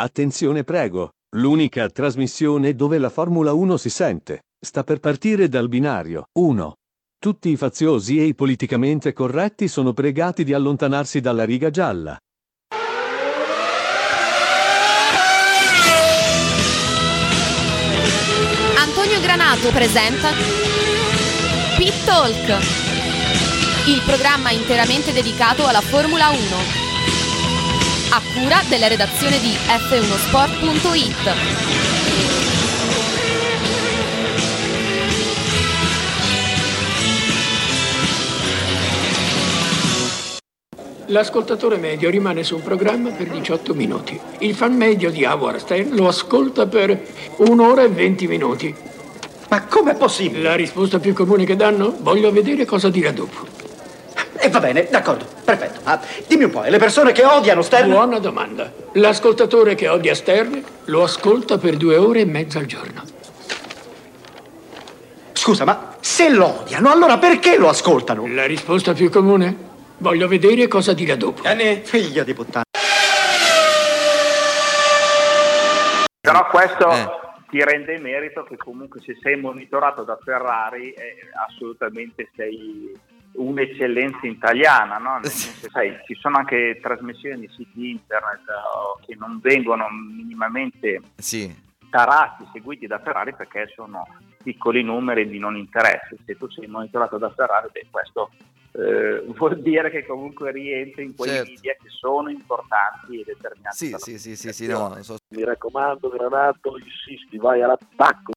Attenzione prego, l'unica trasmissione dove la Formula 1 si sente. Sta per partire dal binario 1. Tutti i faziosi e i politicamente corretti sono pregati di allontanarsi dalla riga gialla. Antonio Granato presenta Pit Talk, il programma interamente dedicato alla Formula 1, a cura della redazione di f1sport.it. L'ascoltatore medio rimane su un programma per 18 minuti. Il fan medio di Howard Stern lo ascolta per un'ora e 20 minuti. Ma com'è possibile? La risposta più comune che danno? Voglio vedere cosa dirà dopo. E va bene, d'accordo, perfetto. Ma dimmi un po', e le persone che odiano Stern? Buona domanda. L'ascoltatore che odia Stern lo ascolta per due ore e mezza al giorno. Scusa, ma se lo odiano, allora perché lo ascoltano? La risposta più comune? Voglio vedere cosa dirà dopo. Vieni, figlio di puttana. Però questo Eh. ti rende merito che comunque se sei monitorato da Ferrari eh, assolutamente sei un'eccellenza italiana, no? Nel senso, sai, ci sono anche trasmissioni di siti internet oh, che non vengono minimamente Sì. tarati, seguiti da Ferrari perché sono piccoli numeri di non interesse. Se tu sei monitorato da Ferrari, beh, questo eh, vuol dire che comunque rientri in quei Certo. media che sono importanti e determinati. Sì, sì, sì, sì, sì, no, non so. Mi raccomando, Granato, insisti, vai all'attacco.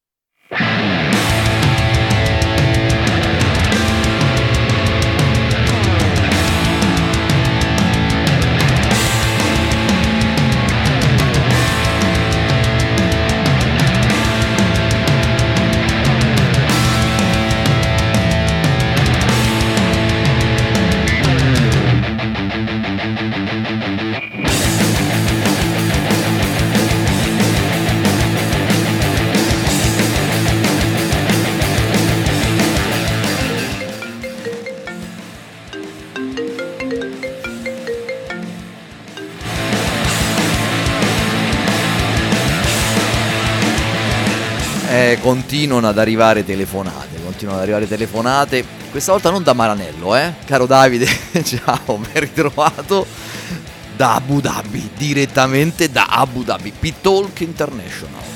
Continuano ad arrivare telefonate, continuano ad arrivare telefonate. Questa volta non da Maranello, eh? Caro Davide, ciao, ben ritrovato da Abu Dhabi, direttamente da Abu Dhabi, P-Talk International.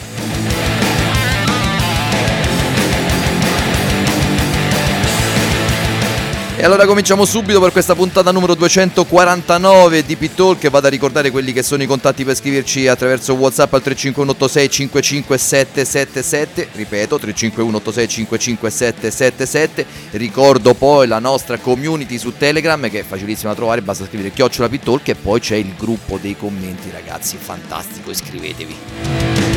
E allora cominciamo subito per questa puntata numero 249 di Pittalk che vado a ricordare quelli che sono i contatti per scriverci attraverso Whatsapp al 35186 55777 ripeto 35186 55777 ricordo poi la nostra community su Telegram che è facilissima da trovare. Basta scrivere chiocciola Pittalk e poi c'è il gruppo dei commenti ragazzi. Fantastico iscrivetevi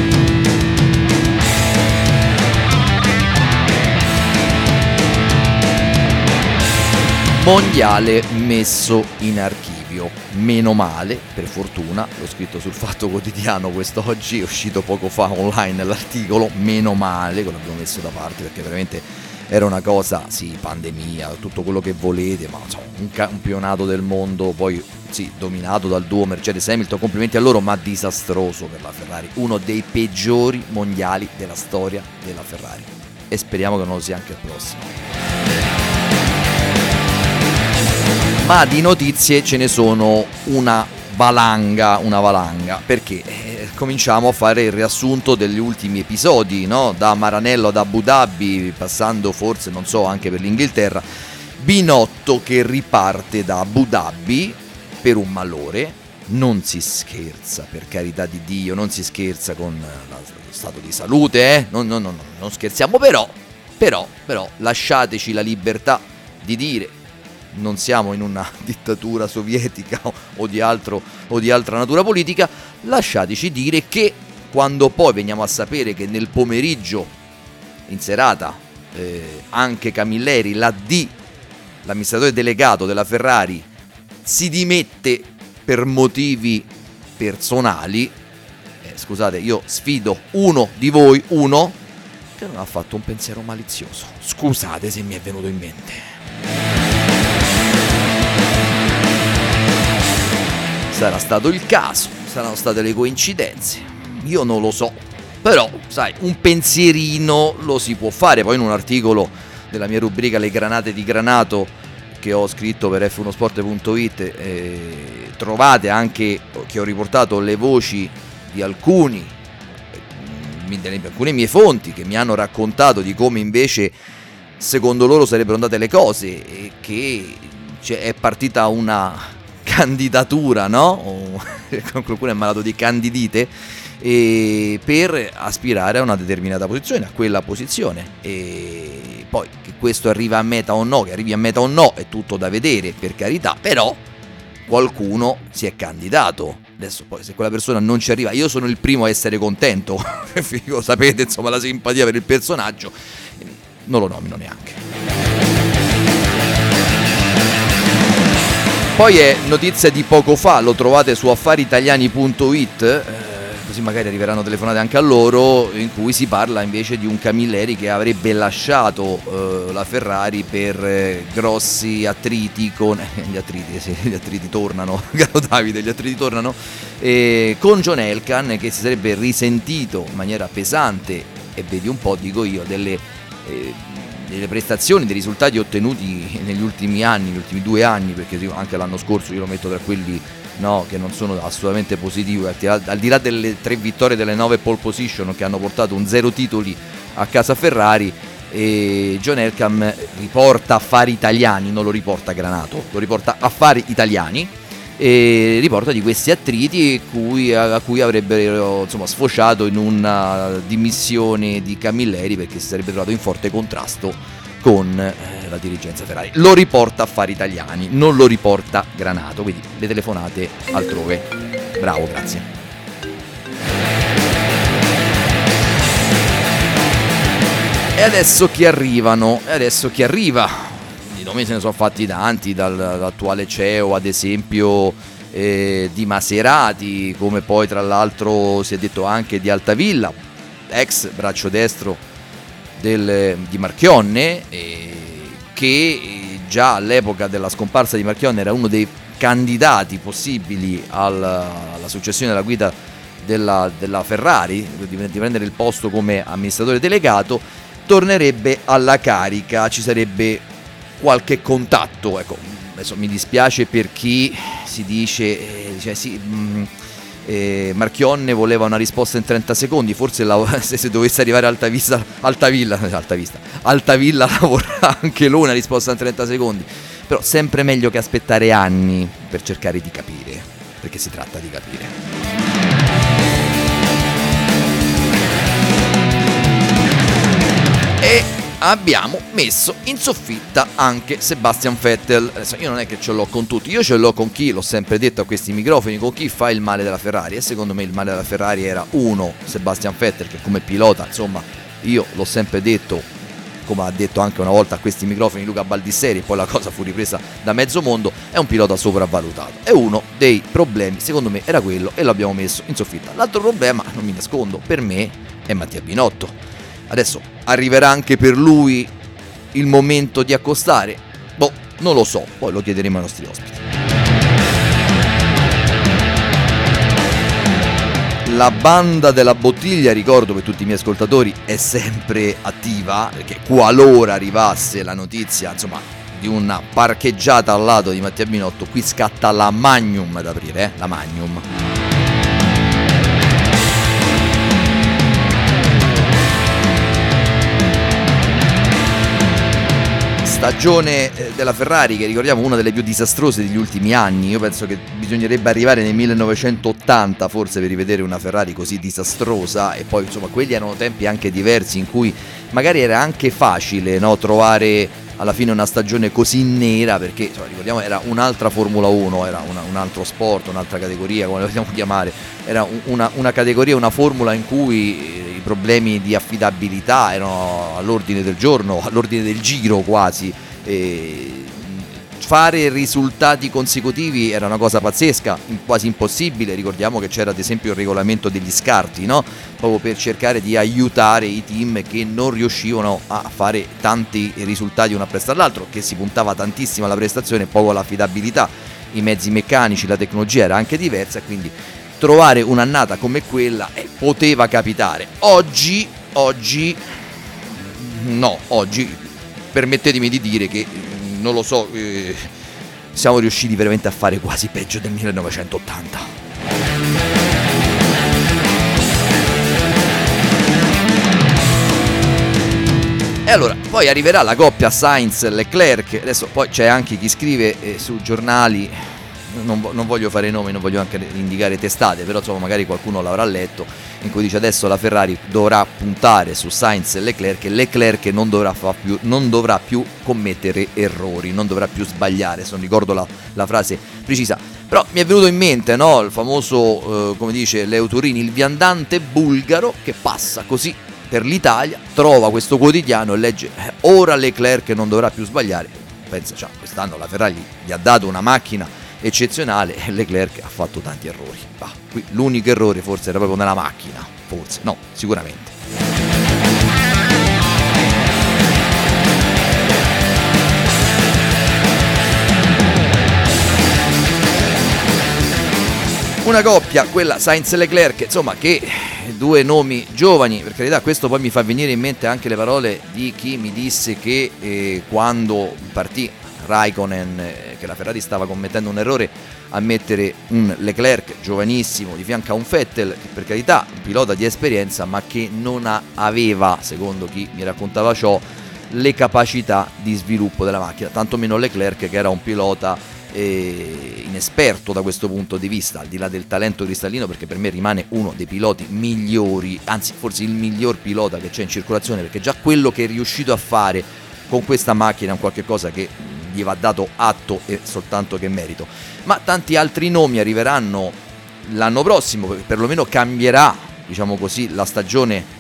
mondiale messo in archivio. Meno male, per fortuna, l'ho scritto sul Fatto Quotidiano quest'oggi, è uscito poco fa online l'articolo, meno male che l'abbiamo messo da parte perché veramente era una cosa, sì, pandemia, tutto quello che volete, ma insomma, un campionato del mondo poi sì, dominato dal duo Mercedes Hamilton, complimenti a loro, ma disastroso per la Ferrari, uno dei peggiori mondiali della storia della Ferrari. E speriamo che non lo sia anche il prossimo ma di notizie ce ne sono una valanga, una valanga, perché eh, cominciamo a fare il riassunto degli ultimi episodi, no? Da Maranello ad Abu Dhabi, passando forse, non so, anche per l'Inghilterra, Binotto che riparte da Abu Dhabi per un malore, non si scherza, per carità di Dio, non si scherza con lo stato di salute, eh? Non, non, non, non scherziamo, però, però, però, lasciateci la libertà di dire non siamo in una dittatura sovietica o di, altro, o di altra natura politica, lasciateci dire che quando poi veniamo a sapere che nel pomeriggio, in serata, eh, anche Camilleri, la D, l'amministratore delegato della Ferrari, si dimette per motivi personali, eh, scusate, io sfido uno di voi, uno, che non ha fatto un pensiero malizioso. Scusate se mi è venuto in mente. Sarà stato il caso, saranno state le coincidenze. Io non lo so. Però, sai, un pensierino lo si può fare. Poi in un articolo della mia rubrica Le granate di granato che ho scritto per f1sport.it eh, trovate anche che ho riportato le voci di alcuni delle, alcune mie fonti che mi hanno raccontato di come invece secondo loro sarebbero andate le cose e che cioè, è partita una candidatura, no? qualcuno è malato di candidite per aspirare a una determinata posizione, a quella posizione. E poi che questo arriva a meta o no, che arrivi a meta o no, è tutto da vedere, per carità, però qualcuno si è candidato. Adesso poi se quella persona non ci arriva, io sono il primo a essere contento, sapete insomma la simpatia per il personaggio, non lo nomino neanche. Poi è notizia di poco fa, lo trovate su affaritaliani.it, eh, così magari arriveranno telefonate anche a loro, in cui si parla invece di un Camilleri che avrebbe lasciato eh, la Ferrari per eh, grossi attriti con... gli attriti, sì, gli attriti tornano, caro Davide, gli attriti tornano, con John Elkan che si sarebbe risentito in maniera pesante, e vedi un po', dico io, delle eh, delle prestazioni, dei risultati ottenuti negli ultimi anni, negli ultimi due anni, perché anche l'anno scorso io lo metto tra quelli no, che non sono assolutamente positivi, al di là delle tre vittorie delle nove pole position che hanno portato un zero titoli a casa Ferrari, e John Elkham riporta affari italiani, non lo riporta Granato, lo riporta affari italiani e riporta di questi attriti cui, a cui avrebbero insomma, sfociato in una dimissione di Camilleri perché si sarebbe trovato in forte contrasto con eh, la dirigenza Ferrari. Lo riporta Affari Italiani, non lo riporta Granato, quindi le telefonate altrove. Bravo, grazie. E adesso chi arrivano? E adesso chi arriva? Nomi se ne sono fatti tanti, dall'attuale CEO ad esempio eh, di Maserati, come poi tra l'altro si è detto anche di Altavilla, ex braccio destro del, di Marchionne, eh, che già all'epoca della scomparsa di Marchionne era uno dei candidati possibili alla, alla successione della guida della, della Ferrari, di, di prendere il posto come amministratore delegato, tornerebbe alla carica, ci sarebbe qualche contatto. Ecco, adesso mi dispiace per chi si dice, eh, dice sì, mh, mm, eh, Marchionne voleva una risposta in 30 secondi, forse la, se, se, dovesse arrivare Altavista, Altavilla, Altavista, Altavilla vorrà anche lui una risposta in 30 secondi, però sempre meglio che aspettare anni per cercare di capire, perché si tratta di capire. Abbiamo messo in soffitta anche Sebastian Vettel. Adesso io non è che ce l'ho con tutti, io ce l'ho con chi, l'ho sempre detto a questi microfoni, con chi fa il male della Ferrari. E secondo me il male della Ferrari era uno, Sebastian Vettel, che come pilota, insomma, io l'ho sempre detto, come ha detto anche una volta a questi microfoni Luca Baldisseri, poi la cosa fu ripresa da mezzo mondo, è un pilota sopravvalutato. E uno dei problemi, secondo me, era quello e l'abbiamo messo in soffitta. L'altro problema, non mi nascondo, per me è Mattia Binotto Adesso arriverà anche per lui il momento di accostare? Boh, non lo so, poi lo chiederemo ai nostri ospiti. La banda della bottiglia, ricordo per tutti i miei ascoltatori, è sempre attiva, perché qualora arrivasse la notizia, insomma, di una parcheggiata al lato di Mattia Binotto, qui scatta la Magnum ad aprire, eh? la Magnum. Stagione eh, della Ferrari che ricordiamo una delle più disastrose degli ultimi anni. Io penso che bisognerebbe arrivare nel 1980 forse per rivedere una Ferrari così disastrosa. E poi insomma quelli erano tempi anche diversi in cui magari era anche facile no, trovare alla fine una stagione così nera perché insomma, ricordiamo era un'altra Formula 1, era una, un altro sport, un'altra categoria, come la vogliamo chiamare, era una, una categoria, una formula in cui i problemi di affidabilità erano all'ordine del giorno, all'ordine del giro quasi. E fare risultati consecutivi era una cosa pazzesca, quasi impossibile. Ricordiamo che c'era ad esempio il regolamento degli scarti, no? proprio per cercare di aiutare i team che non riuscivano a fare tanti risultati uno appresso all'altro, che si puntava tantissimo alla prestazione e poco all'affidabilità. I mezzi meccanici, la tecnologia era anche diversa, quindi trovare un'annata come quella eh, poteva capitare. Oggi, oggi, no, oggi permettetemi di dire che non lo so, eh, siamo riusciti veramente a fare quasi peggio del 1980. E allora, poi arriverà la coppia Sainz-Leclerc, adesso poi c'è anche chi scrive eh, su giornali non, non, voglio fare nomi, non voglio anche indicare testate, però insomma magari qualcuno l'avrà letto, in cui dice adesso la Ferrari dovrà puntare su Sainz e Leclerc e Leclerc non dovrà, più, non dovrà più commettere errori, non dovrà più sbagliare, se non ricordo la, la frase precisa. Però mi è venuto in mente no, il famoso, eh, come dice Leo Turini, il viandante bulgaro che passa così per l'Italia, trova questo quotidiano e legge eh, ora Leclerc non dovrà più sbagliare. Pensa, cioè, quest'anno la Ferrari gli ha dato una macchina eccezionale e Leclerc ha fatto tanti errori. Bah, qui l'unico errore forse era proprio nella macchina, forse, no, sicuramente. Una coppia, quella Sainz Leclerc, insomma che due nomi giovani, per carità questo poi mi fa venire in mente anche le parole di chi mi disse che eh, quando partì Raikkonen che la Ferrari stava commettendo un errore a mettere un Leclerc giovanissimo di fianco a un Vettel che per carità un pilota di esperienza ma che non aveva secondo chi mi raccontava ciò le capacità di sviluppo della macchina tantomeno Leclerc che era un pilota eh, inesperto da questo punto di vista al di là del talento cristallino perché per me rimane uno dei piloti migliori anzi forse il miglior pilota che c'è in circolazione perché già quello che è riuscito a fare con questa macchina è un qualche cosa che gli va dato atto e soltanto che merito. Ma tanti altri nomi arriveranno l'anno prossimo, perlomeno cambierà, diciamo così, la stagione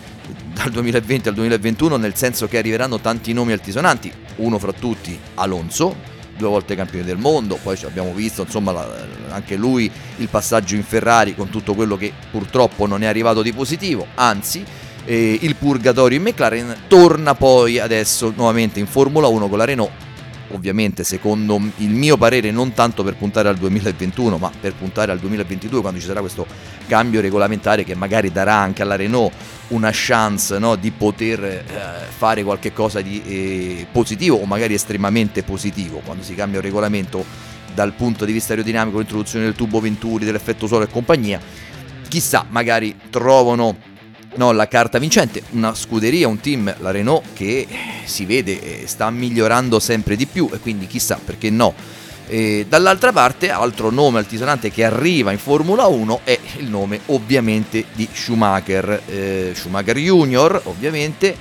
dal 2020 al 2021, nel senso che arriveranno tanti nomi altisonanti, uno fra tutti Alonso, due volte campione del mondo, poi abbiamo visto insomma la, anche lui il passaggio in Ferrari con tutto quello che purtroppo non è arrivato di positivo, anzi eh, il purgatorio in McLaren torna poi adesso nuovamente in Formula 1 con la Renault ovviamente secondo il mio parere non tanto per puntare al 2021 ma per puntare al 2022 quando ci sarà questo cambio regolamentare che magari darà anche alla Renault una chance no, di poter eh, fare qualcosa di eh, positivo o magari estremamente positivo. Quando si cambia il regolamento dal punto di vista aerodinamico l'introduzione del tubo Venturi dell'effetto sole e compagnia chissà magari trovano no, la carta vincente, una scuderia, un team, la Renault, che si vede sta migliorando sempre di più e quindi chissà perché no. E dall'altra parte, altro nome altisonante che arriva in Formula 1 è il nome ovviamente di Schumacher, eh, Schumacher Junior ovviamente,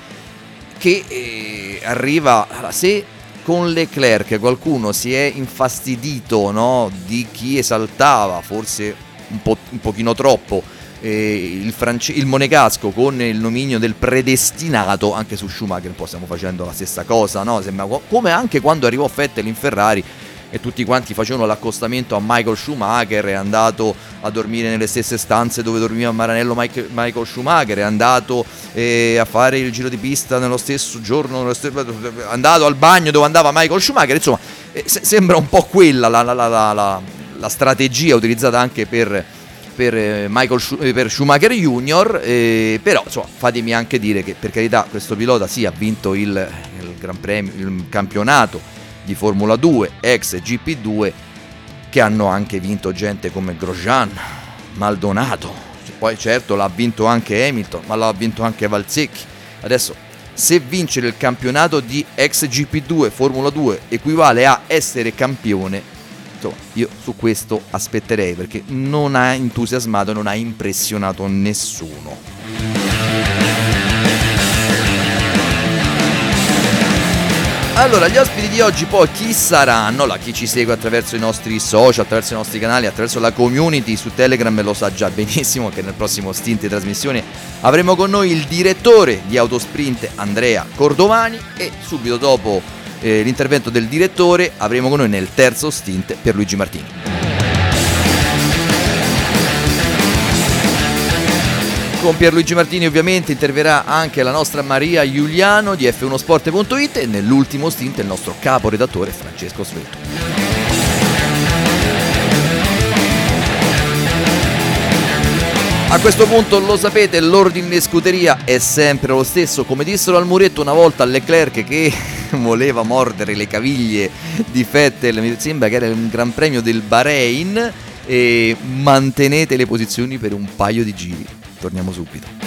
che eh, arriva, se con Leclerc qualcuno si è infastidito no, di chi esaltava, forse un, po', un pochino troppo, eh, il, france- il, monegasco con il nominio del predestinato, anche su Schumacher un po' stiamo facendo la stessa cosa, no? Sembra come anche quando arrivò Vettel in Ferrari e tutti quanti facevano l'accostamento a Michael Schumacher, è andato a dormire nelle stesse stanze dove dormiva Maranello Mike, Michael Schumacher, è andato eh, a fare il giro di pista nello stesso giorno, nello stesso, è andato al bagno dove andava Michael Schumacher, insomma eh, se- sembra un po' quella la, la, la, la strategia utilizzata anche per per, eh, Michael Schu- eh, per Schumacher Junior, eh, però insomma, fatemi anche dire che per carità questo pilota sì ha vinto il, il Gran Premio, il campionato di Formula 2, ex GP2, che hanno anche vinto gente come Grosjean, Maldonato, poi certo l'ha vinto anche Hamilton, ma l'ha vinto anche Valsecchi. Adesso se vincere il campionato di ex GP2 Formula 2 equivale a essere campione, insomma, io su questo aspetterei perché non ha entusiasmato, non ha impressionato nessuno. Allora, gli ospiti di oggi poi chi saranno? La chi ci segue attraverso i nostri social, attraverso i nostri canali, attraverso la community su Telegram lo sa già benissimo che nel prossimo stint di trasmissione avremo con noi il direttore di Autosprint Andrea Cordovani e subito dopo eh, l'intervento del direttore avremo con noi nel terzo stint per Luigi Martini. Con Pierluigi Martini ovviamente interverrà anche la nostra Maria Giuliano di F1sport.it e nell'ultimo stint il nostro capo redattore Francesco Svetto. A questo punto lo sapete, l'ordine di scuderia è sempre lo stesso, come dissero al muretto una volta Leclerc che voleva mordere le caviglie di Vettel, mi sembra che era un gran premio del Bahrain, e mantenete le posizioni per un paio di giri. Torniamo subito.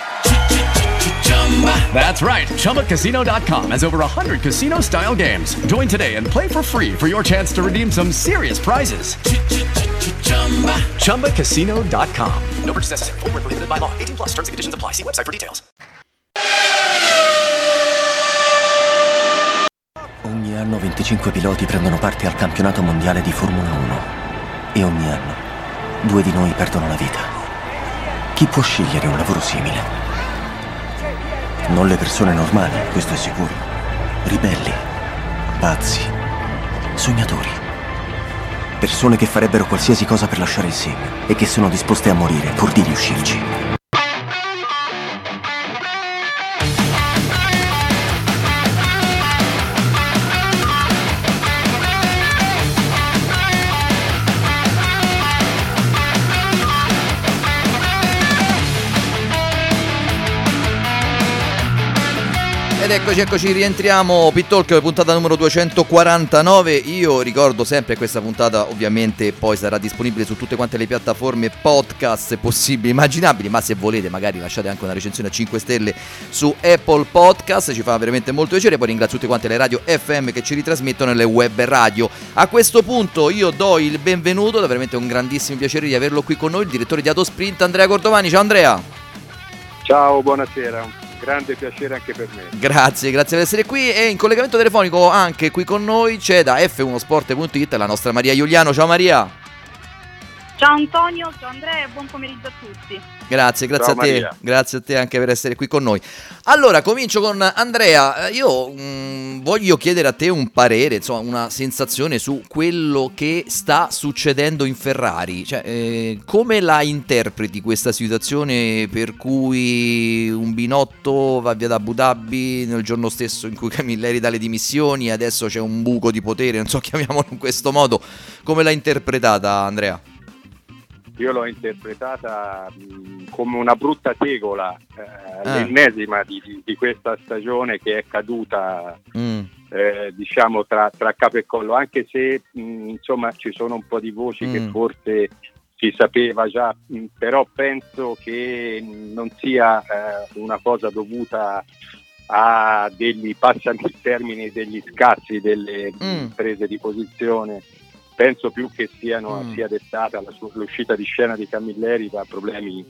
That's right. ChumbaCasino.com has over 100 casino style games. Join today and play for free for your chance to redeem some serious prizes. ChumbaCasino.com. No purchase necessary. Full prohibited by law. 18 plus terms and conditions apply. See website for details. Ogni anno 25 piloti prendono parte al campionato mondiale di Formula 1 e ogni anno due di noi perdono la vita. Chi può scegliere un lavoro simile? Non le persone normali, questo è sicuro. Ribelli, pazzi, sognatori. Persone che farebbero qualsiasi cosa per lasciare il segno e che sono disposte a morire pur di riuscirci. Ed eccoci, eccoci, rientriamo. Pittalk, puntata numero 249. Io ricordo sempre questa puntata ovviamente poi sarà disponibile su tutte quante le piattaforme podcast possibili e immaginabili, ma se volete magari lasciate anche una recensione a 5 stelle su Apple Podcast, ci fa veramente molto piacere. Poi ringrazio tutte quante le radio FM che ci ritrasmettono nelle web radio. A questo punto io do il benvenuto, è veramente un grandissimo piacere di averlo qui con noi, il direttore di Autosprint Andrea Cordovani. Ciao Andrea. Ciao, buonasera grande piacere anche per me. Grazie, grazie per essere qui e in collegamento telefonico anche qui con noi c'è da F1sport.it la nostra Maria Giuliano. Ciao Maria. Ciao Antonio, ciao Andrea e buon pomeriggio a tutti. Grazie, grazie Ciao, a te, Maria. grazie a te anche per essere qui con noi. Allora, comincio con Andrea. Eh, Io mh, voglio chiedere a te un parere, insomma, una sensazione su quello che sta succedendo in Ferrari. Cioè, eh, come la interpreti questa situazione per cui un binotto va via da Abu Dhabi nel giorno stesso in cui Camilleri dà le dimissioni e adesso c'è un buco di potere, non so, chiamiamolo in questo modo. Come l'hai interpretata, Andrea? Io l'ho interpretata mh, come una brutta tegola, eh, Ah. l'ennesima di, di- questa stagione che è caduta Mm. eh, diciamo tra, tra capo e collo, anche se mh, insomma ci sono un po' di voci che Mm. forse si sapeva già, mh, però penso che non sia eh, una cosa dovuta a degli, passami il termine, degli scazzi delle Mm. prese di posizione. Penso più che siano, Mm. sia dettata l'uscita di scena di Camilleri da problemi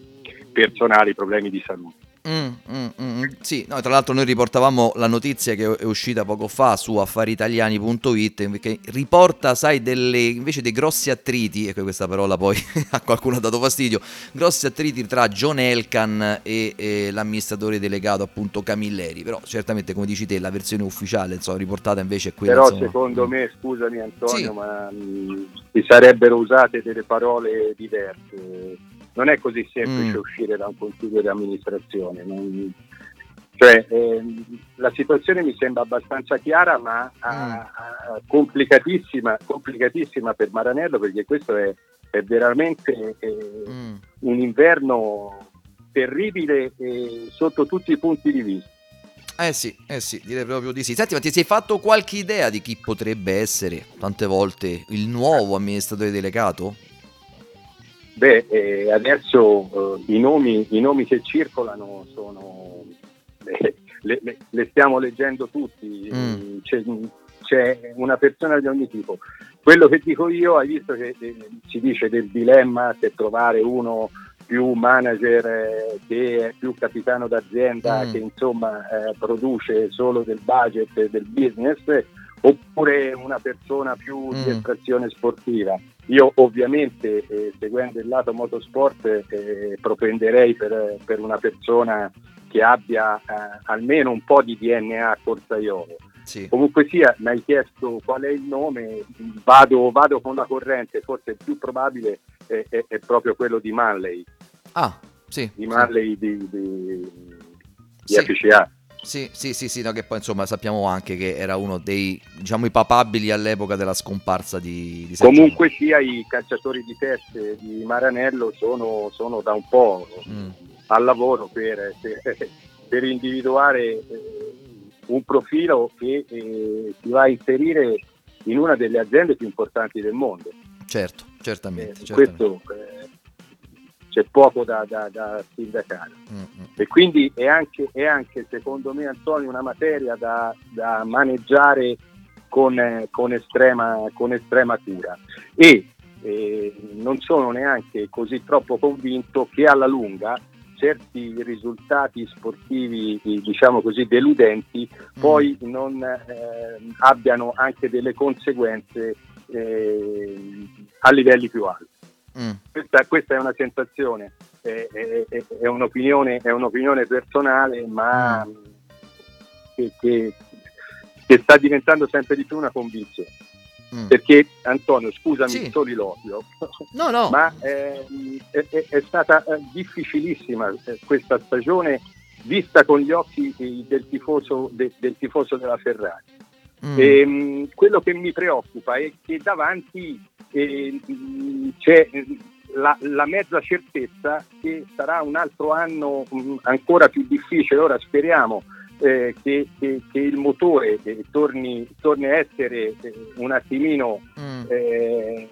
personali, problemi di salute. Mm, mm, mm, sì, no, tra l'altro noi riportavamo la notizia che è uscita poco fa su affariitaliani.it che riporta, sai, delle, invece dei grossi attriti, ecco questa parola poi a qualcuno ha dato fastidio, grossi attriti tra John Elkan e, e l'amministratore delegato appunto Camilleri, però certamente come dici te la versione ufficiale insomma, riportata invece è quella Però insomma, secondo me, scusami Antonio, Sì. ma mh, si sarebbero usate delle parole diverse. Non è così semplice Mm. uscire da un consiglio di amministrazione. non- Cioè, ehm, la situazione mi sembra abbastanza chiara, ma ah, ah, complicatissima, complicatissima per Maranello, perché questo è, è veramente eh, un inverno terribile eh, sotto tutti i punti di vista. Eh sì, eh sì, direi proprio di sì. Senti, ma ti sei fatto qualche idea di chi potrebbe essere tante volte il nuovo amministratore delegato? Beh, eh, adesso eh, i, nomi, i nomi che circolano sono, eh, le, le- le stiamo leggendo tutti, Mm. c'è, c'è una persona di ogni tipo. Quello che dico io, hai visto che eh, si dice del dilemma se trovare uno più manager eh, che è più capitano d'azienda, Mm. che insomma eh, produce solo del budget del business, oppure una persona più di Mm. estrazione sportiva. Io ovviamente, eh, seguendo il lato motorsport, eh, propenderei per, per una persona che abbia eh, almeno un po' di DNA corsaiolo. Sì. Comunque sia, mi hai chiesto qual è il nome, vado, vado con la corrente, forse il più probabile è, è- è proprio quello di Manley, Ah, sì. di Manley di, di, di Sì. FCA. Sì, sì, sì, sì, no, che poi insomma sappiamo anche che era uno dei, diciamo, i papabili all'epoca della scomparsa di, di Sergio Comunque sia, i calciatori di teste di Maranello sono, sono da un po' Mm. al lavoro per, per- per individuare eh, un profilo che eh, si va a inserire in una delle aziende più importanti del mondo. Certo, certamente. certamente. Questo eh, c'è poco da, da, da sindacare. Mm, E quindi è anche, è anche, secondo me, Antonio, una materia da, da maneggiare con, con estrema, con estrema cura. E eh, non sono neanche così troppo convinto che alla lunga certi risultati sportivi, diciamo così, deludenti, poi non eh, abbiano anche delle conseguenze eh, a livelli più alti. Mm. Questa, questa è una sensazione, è, è- è- è un'opinione, è un'opinione personale, ma che, che- che sta diventando sempre di più una convinzione. Mm. Perché Antonio, scusami Sì. il soliloquio, No, no. ma ehm, è, stata eh, difficilissima eh, questa stagione vista con gli occhi eh, del tifoso, de- del tifoso della Ferrari. Mm. Ehm, quello che mi preoccupa è che davanti eh, c'è eh, la, la mezza certezza che sarà un altro anno mh, ancora più difficile. Ora speriamo eh, che, che- che il motore eh, torni, torni a essere eh, un attimino Mm. eh,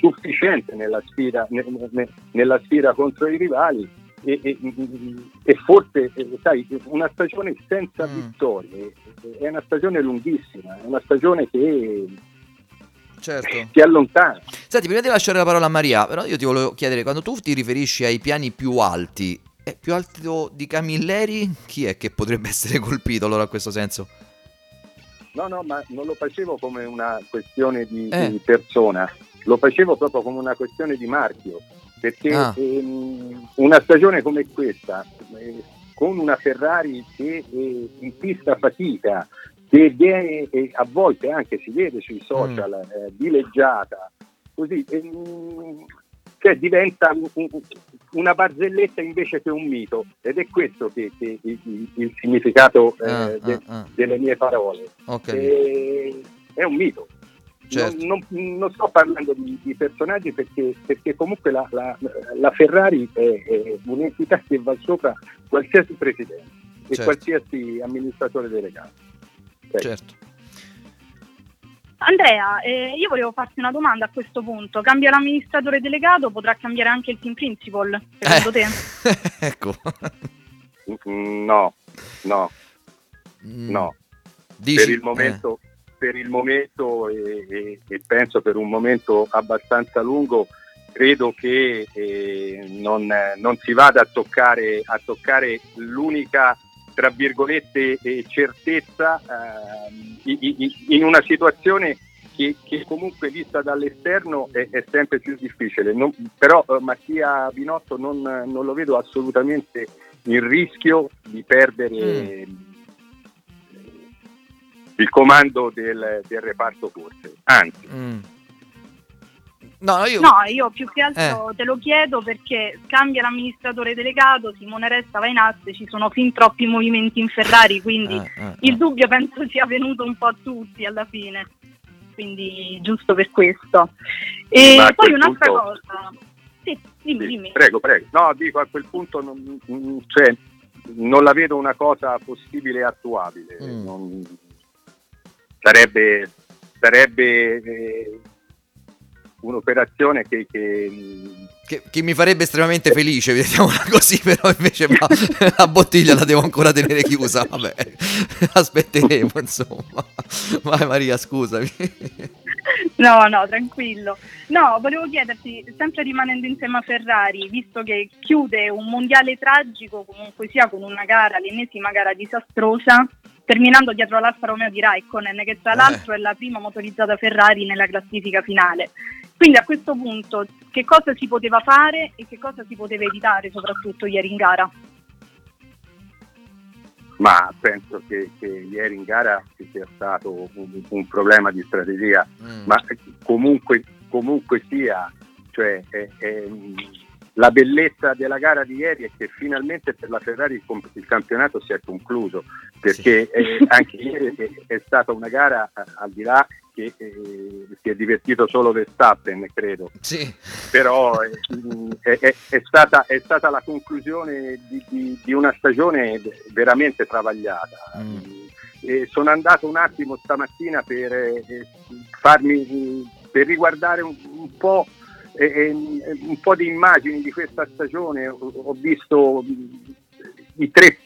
sufficiente nella sfida, ne- ne- nella sfida contro i rivali e, e- e forse eh, sai, una stagione senza vittorie è una stagione lunghissima, è una stagione che Certo. ti allontana. Senti, prima di lasciare la parola a Maria, però io ti volevo chiedere, quando tu ti riferisci ai piani più alti, è più alto di Camilleri? Chi è che potrebbe essere colpito allora a questo senso? No, no, ma non lo facevo come una questione di, Eh. di persona, lo facevo proprio come una questione di marchio, perché Ah. ehm, una stagione come questa, eh, con una Ferrari che eh, in pista fatica, che viene eh, a volte anche si vede sui social eh, dileggiata, così ehm, cioè diventa un- un- una barzelletta invece che un mito ed è questo che, che il, il- significato eh, Ah, de- ah, ah. delle mie parole. Capito. Eh, è un mito. Certo. Non, non- non sto parlando di, di personaggi perché, perché comunque la, la- la Ferrari è, è un'entità che va sopra qualsiasi presidente e Certo. qualsiasi amministratore delegato. Ecco. Certo. Andrea, eh, io volevo farti una domanda a questo punto. Cambia l'amministratore delegato, potrà cambiare anche il team principal, secondo te? ecco. Mm, No, no, Mm. no. Dici- per il momento, per il momento e, e- e penso per un momento abbastanza lungo credo che eh, non, non si vada a toccare, a toccare l'unica tra virgolette eh, certezza eh, in una situazione che, che, comunque vista dall'esterno è, è sempre più difficile. Non, però eh, Mattia Binotto non, non, lo vedo assolutamente in rischio di perdere mm. il comando del, del reparto corse, anzi. Mm. No io... no, io... più che altro eh. te lo chiedo perché cambia l'amministratore delegato, Simone Resta va in asse, ci sono fin troppi movimenti in Ferrari, quindi eh, eh, il eh. dubbio penso sia venuto un po' a tutti alla fine, quindi giusto per questo. E Ma poi un'altra punto... cosa, sì, dimmi, dimmi. Prego, prego. No, dico a quel punto non, cioè, non la vedo una cosa possibile e attuabile, mm. non... sarebbe, sarebbe eh, un'operazione che, che... Che, che, mi farebbe estremamente felice, vediamola così, però invece ma, la bottiglia la devo ancora tenere chiusa, vabbè, aspetteremo insomma. Vai Maria, scusami. No, no, tranquillo. No, volevo chiederti, sempre rimanendo in tema Ferrari, visto che chiude un mondiale tragico, comunque sia con una gara, l'ennesima gara disastrosa, terminando dietro l'Alfa Romeo di Raikkonen, che tra eh. l'altro è la prima motorizzata Ferrari nella classifica finale. Quindi a questo punto che cosa si poteva fare e che cosa si poteva evitare soprattutto ieri in gara? Ma penso che, che ieri in gara ci sia stato un, un problema di strategia, mm. ma comunque, comunque sia, cioè, è, è, la bellezza della gara di ieri è che finalmente per la Ferrari il, il campionato si è concluso, perché sì. eh, anche ieri è, è, stata una gara al di là che eh, si è divertito solo Verstappen, credo. Sì. Però è, è, è, stata, è, stata, la conclusione di, di, di una stagione veramente travagliata. Mm. sono andato un attimo stamattina per eh, farmi per riguardare un, un po' eh, un po' di immagini di questa stagione, ho, ho visto i tre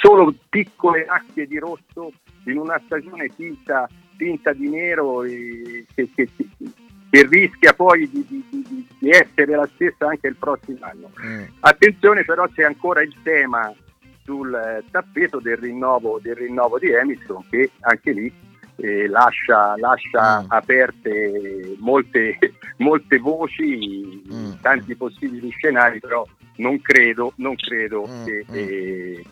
solo piccole macchie di rosso in una stagione tinta, tinta di nero e, che, che, che, rischia poi di, di, di, di, essere la stessa anche il prossimo anno. Mm. Attenzione però c'è ancora il tema sul tappeto del rinnovo, del rinnovo di Hamilton che anche lì eh, lascia, lascia mm. aperte molte, molte voci, mm. tanti possibili scenari, però non credo, non credo mm. che mm. eh,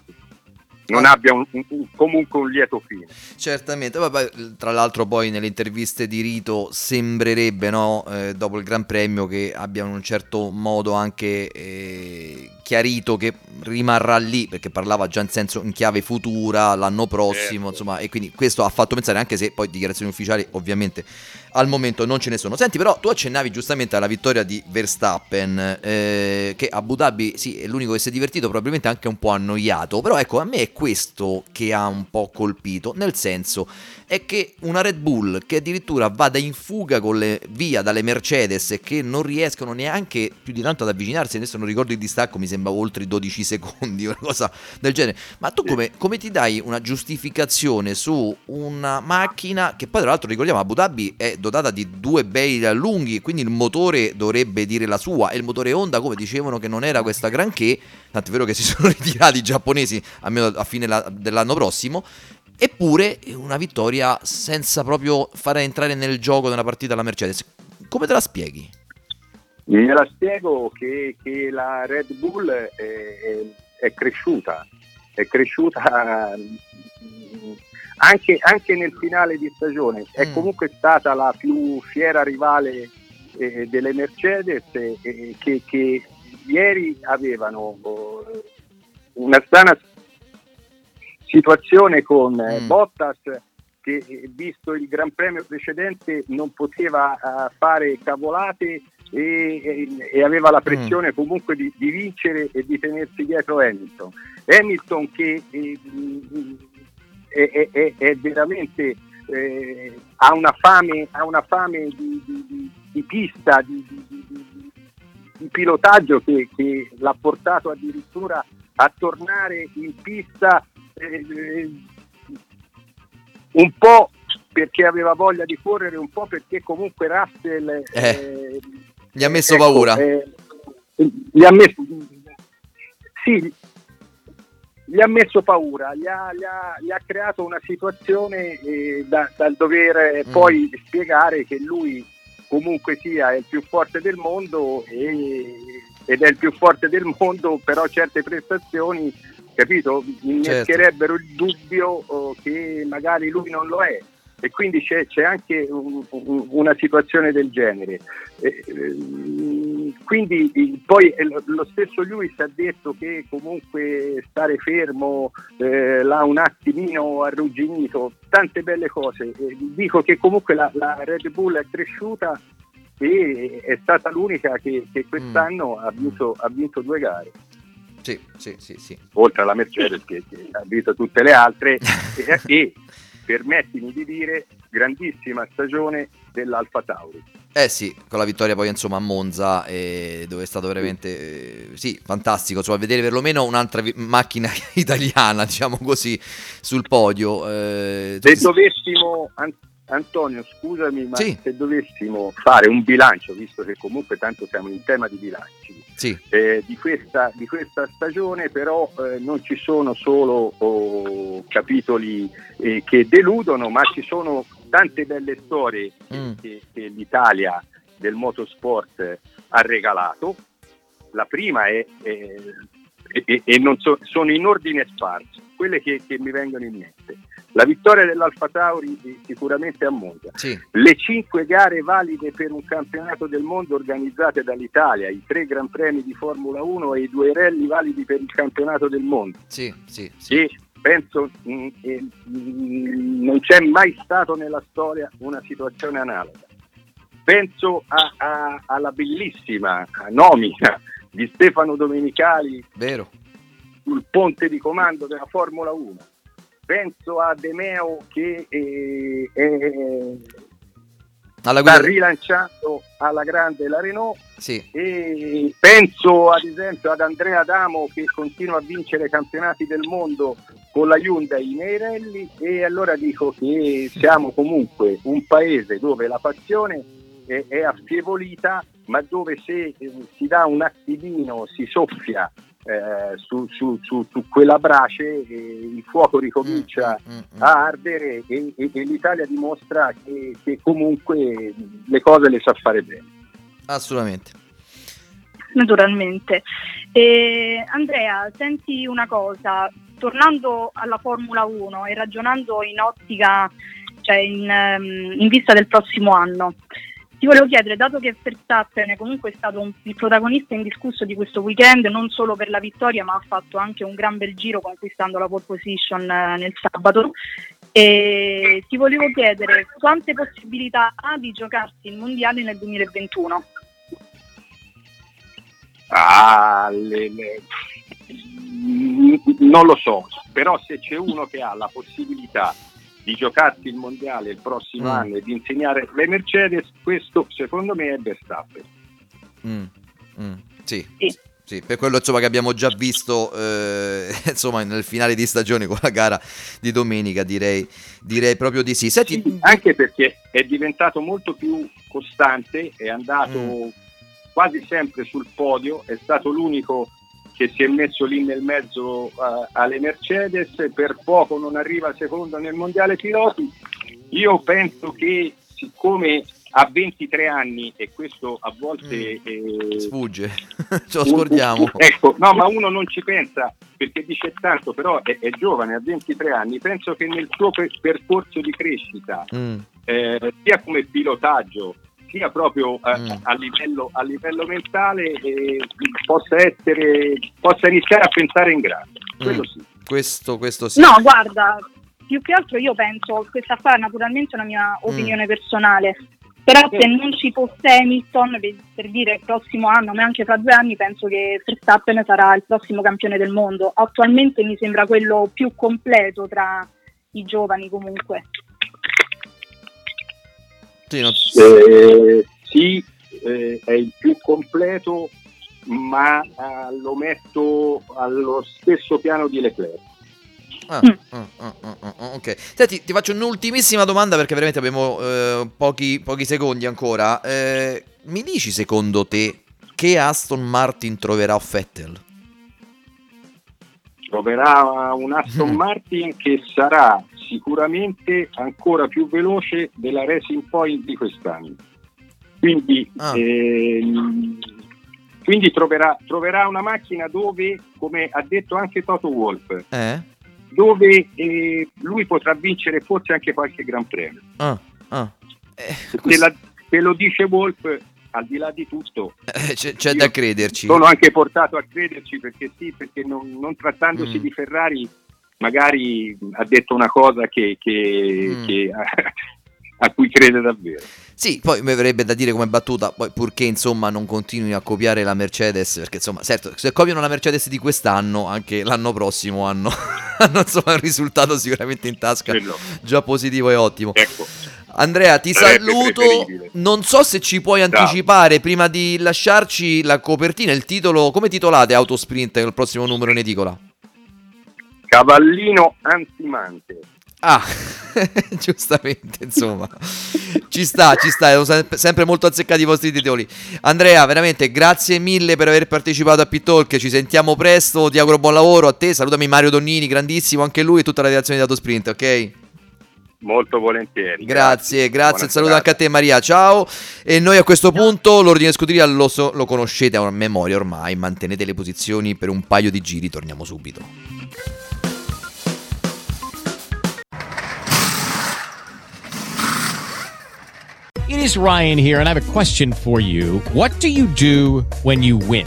non abbia un, un, comunque un lieto fine. Certamente, Vabbè, tra l'altro poi nelle interviste di Rito sembrerebbe, no, eh, dopo il Gran Premio, che abbiano in un certo modo anche eh, chiarito che rimarrà lì, perché parlava già in senso in chiave futura, l'anno prossimo, certo. insomma, e quindi questo ha fatto pensare, anche se poi dichiarazioni ufficiali ovviamente al momento non ce ne sono. Senti, però tu accennavi giustamente alla vittoria di Verstappen, eh, che Abu Dhabi sì, è l'unico che si è divertito, probabilmente anche un po' annoiato, però ecco, a me è questo che ha un po' colpito, nel senso è che una Red Bull che addirittura vada in fuga con le, via dalle Mercedes e che non riescono neanche più di tanto ad avvicinarsi, adesso non ricordo il distacco, mi sembra oltre i 12 secondi, una cosa del genere, ma tu come, come ti dai una giustificazione su una macchina che poi tra l'altro ricordiamo Abu Dhabi è dotata di due bei lunghi, quindi il motore dovrebbe dire la sua e il motore Honda come dicevano che non era questa granché, tanto è vero che si sono ritirati i giapponesi almeno a fine la, dell'anno prossimo Eppure una vittoria senza proprio fare entrare nel gioco della partita la Mercedes. Come te la spieghi? Me la spiego che, che la Red Bull è, è, cresciuta, è cresciuta anche, anche, nel finale di stagione, è mm. comunque stata la più fiera rivale eh, delle Mercedes eh, che, che, ieri avevano oh, una strana situazione con eh, mm. Bottas che visto il Gran Premio precedente non poteva uh, fare cavolate e, e, e, aveva la pressione mm. comunque di, di, vincere e di tenersi dietro Hamilton. Hamilton che eh, è, è, è, veramente eh, ha una fame, ha una fame di, di, di pista, di, pilotaggio che, che l'ha portato addirittura a tornare in pista eh, un po' perché aveva voglia di correre, un po' perché comunque Russell eh. Eh, Gli ha messo ecco, paura. eh, gli ha messo, sì, gli ha messo paura, gli ha, gli ha- gli ha creato una situazione eh, da- dal dover Mm. poi spiegare che lui comunque sia il più forte del mondo e- ed è il più forte del mondo, però certe prestazioni, capito, innescherebbero il dubbio oh, che magari lui non lo è. E quindi c'è, c'è anche un- un- una situazione del genere. Eh, ehm, quindi poi eh, lo- stesso Lewis ha detto che comunque stare fermo eh, l'ha un attimino arrugginito, tante belle cose. Eh, dico che comunque la, la Red Bull è cresciuta e è stata l'unica che, che quest'anno ha, vinto, ha vinto due gare Sì, sì, sì, sì. oltre alla Mercedes che, che ha vinto tutte le altre e, e permettimi di dire grandissima stagione dell'Alfa Tauri Eh sì, con la vittoria poi insomma a Monza, eh, dove è stato veramente, eh, sì, fantastico, insomma, vedere perlomeno un'altra vi- macchina italiana, diciamo così, sul podio. eh, se dovessimo An- Antonio scusami ma Sì. se dovessimo fare un bilancio visto che comunque tanto siamo in tema di bilanci Sì, eh, di, questa, di questa stagione però eh, non ci sono solo oh, capitoli eh, che deludono ma ci sono tante belle storie Mm. che, che l'Italia del motorsport ha regalato la prima è, è- e, e non so- sono in ordine sparso quelle che, che mi vengono in mente la vittoria dell'Alfa Tauri sicuramente a Monza sì, le cinque gare valide per un campionato del mondo organizzate dall'Italia, i tre Gran Premi di Formula 1 e i due rally validi per il campionato del mondo. sì, sì, sì. E penso mm, eh, mm, non c'è mai stato nella storia una situazione analoga. Penso a- a- alla bellissima nomina di Stefano Domenicali vero. sul ponte di comando della Formula 1. Penso a De Meo che eh, Alla sta rilanciando alla grande la Renault sì, e penso ad esempio ad Andrea Adamo che continua a vincere campionati del mondo con la Hyundai nei rally e allora dico che siamo comunque un paese dove la passione è, è affievolita ma dove se eh, si dà un attimino, si soffia eh, su, su- su- su quella brace eh, il fuoco ricomincia Mm, mm. a ardere e, e- e l'Italia dimostra che, che comunque le cose le sa fare bene. assolutamente. naturalmente. E, Andrea, senti una cosa, tornando alla Formula 1 e ragionando in ottica, cioè in, ehm, in vista del prossimo anno, ti volevo chiedere, dato che Verstappen è comunque stato il protagonista indiscusso di questo weekend, non solo per la vittoria, ma ha fatto anche un gran bel giro conquistando la pole position eh, nel sabato, e ti volevo chiedere quante possibilità ha di giocarsi il mondiale nel 2021? Ah, le- le- non lo so, però se c'è uno che ha la possibilità di giocarsi il mondiale il prossimo Mm. anno e di insegnare le Mercedes, questo secondo me è Verstappen. Mm, mm, sì. Sì. Sì, per quello insomma, che abbiamo già visto eh, insomma, nel finale di stagione con la gara di domenica, direi, direi proprio di sì. Senti, Anche perché è diventato molto più costante, è andato Mm. quasi sempre sul podio, è stato l'unico che si è messo lì nel mezzo eh, alle Mercedes, per poco non arriva secondo nel mondiale piloti. Io penso che siccome ha 23 anni e questo a volte eh, sfugge, ce lo scordiamo. Ecco, no, ma uno non ci pensa perché dice tanto, però è, è giovane, ha 23 anni. Penso che nel suo per- percorso di crescita, Mm, eh, sia come pilotaggio, sia proprio eh, Mm. a, livello, a livello mentale, eh, possa, essere, possa iniziare a pensare in grande. Quello mm. sì. Questo, questo sì. No, guarda, più che altro io penso, questa qua è naturalmente una mia Mm. opinione personale, però se non ci fosse Hamilton, per, per dire il prossimo anno, ma anche fra due anni, penso che Verstappen sarà il prossimo campione del mondo. Attualmente mi sembra quello più completo tra i giovani comunque. Sì, non- Eh, sì, eh, è il più completo, ma eh, lo metto allo stesso piano di Leclerc. Ah, ah, ah, ah, ah, ok. Senti, ti faccio un'ultimissima domanda perché veramente abbiamo eh, pochi, pochi secondi ancora. Eh, mi dici secondo te che Aston Martin troverà Vettel? Troverà un Aston Mm. Martin che sarà sicuramente ancora più veloce della Racing Point di quest'anno. Quindi, Ah. ehm, quindi troverà, troverà una macchina dove, come ha detto anche Toto Wolff, Eh? dove eh, lui potrà vincere forse anche qualche Gran Premio. Ah, ah. Se, la- se lo dice Wolff, al di là di tutto, Eh, c'è, c'è da crederci. sono anche portato a crederci perché sì, perché non, non trattandosi Mm. di Ferrari magari ha detto una cosa che, che- Mm. che- a cui crede davvero. Sì, poi mi verrebbe da dire come battuta, poi purché insomma non continui a copiare la Mercedes, perché insomma, certo, se copiano la Mercedes di quest'anno, anche l'anno prossimo hanno, hanno, insomma un risultato sicuramente in tasca Quello. già positivo e ottimo. Ecco. Andrea, ti Sarebbe saluto. Non so se ci puoi anticipare prima di lasciarci la copertina, il titolo. Come titolate Autosprint nel prossimo numero in edicola? Cavallino ansimante. Ah, giustamente, insomma. ci sta, ci sta, sono sem- sempre molto azzeccati i vostri titoli. Andrea, veramente grazie mille per aver partecipato a Pittalk, ci sentiamo presto, ti auguro buon lavoro a te, salutami Mario Donnini, grandissimo anche lui e tutta la redazione di Autosprint, ok? Molto volentieri. Grazie, grazie, un saluto anche a te Maria, ciao. E noi a questo punto l'ordine scuderia lo, so- lo conoscete a memoria ormai, mantenete le posizioni per un paio di giri, torniamo subito. It is Ryan here, and I have a question for you. What do you do when you win?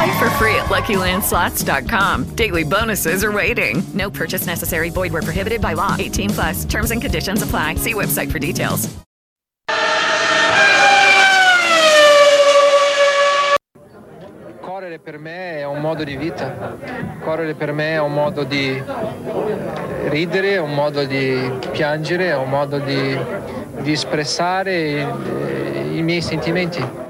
Play for free at LuckyLandSlots.com. Daily bonuses are waiting. No purchase necessary. Void where prohibited by law. 18 plus. Terms and conditions apply. See website for details. Correre per me è un modo di vita, correre per me è un modo di ridere, un modo di piangere, un modo di, di espressare i, i miei sentimenti.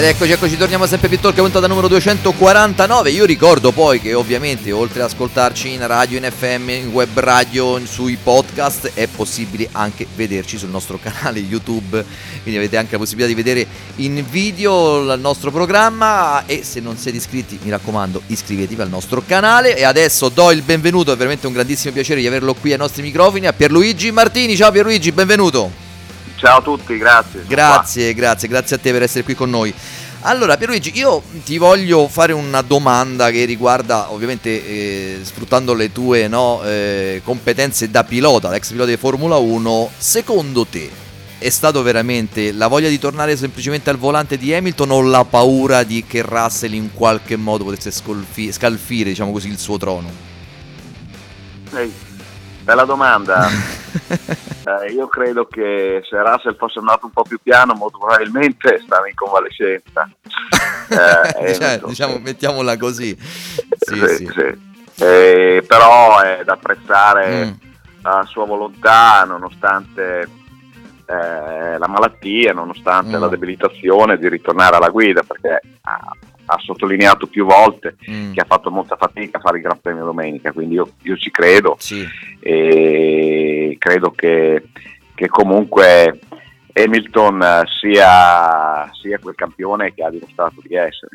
Ed eccoci, eccoci, torniamo sempre più talk, puntata numero 249. Io ricordo poi che ovviamente oltre ad ascoltarci in radio, in FM, in web radio, sui podcast, è possibile anche vederci sul nostro canale YouTube. Quindi avete anche la possibilità di vedere in video il nostro programma. E se non siete iscritti, mi raccomando, iscrivetevi al nostro canale. E adesso do il benvenuto, è veramente un grandissimo piacere di averlo qui ai nostri microfoni, a Pierluigi Martini. Ciao Pierluigi, benvenuto. Ciao a tutti, grazie. Grazie, grazie, grazie a te per essere qui con noi. Allora, Pierluigi, io ti voglio fare una domanda che riguarda, ovviamente, eh, sfruttando le tue no, eh, competenze da pilota, ex pilota di Formula 1, secondo te è stato veramente la voglia di tornare semplicemente al volante di Hamilton o la paura di che Russell in qualche modo potesse scolfi- scalfire, diciamo così, il suo trono? Ehi, bella domanda. Eh, io credo che se Russell fosse andato un po' più piano, molto probabilmente stava in convalescenza. Eh, cioè, diciamo, mettiamola così. Sì, sì, sì. sì. Eh, però è da apprezzare Mm. la sua volontà nonostante eh, la malattia, nonostante Mm. la debilitazione di ritornare alla guida perché ha, ha sottolineato più volte Mm. che ha fatto molta fatica a fare il Gran Premio domenica, quindi io, io ci credo Sì. e credo che, che comunque Hamilton eh, sia, sia quel campione che ha dimostrato di essere.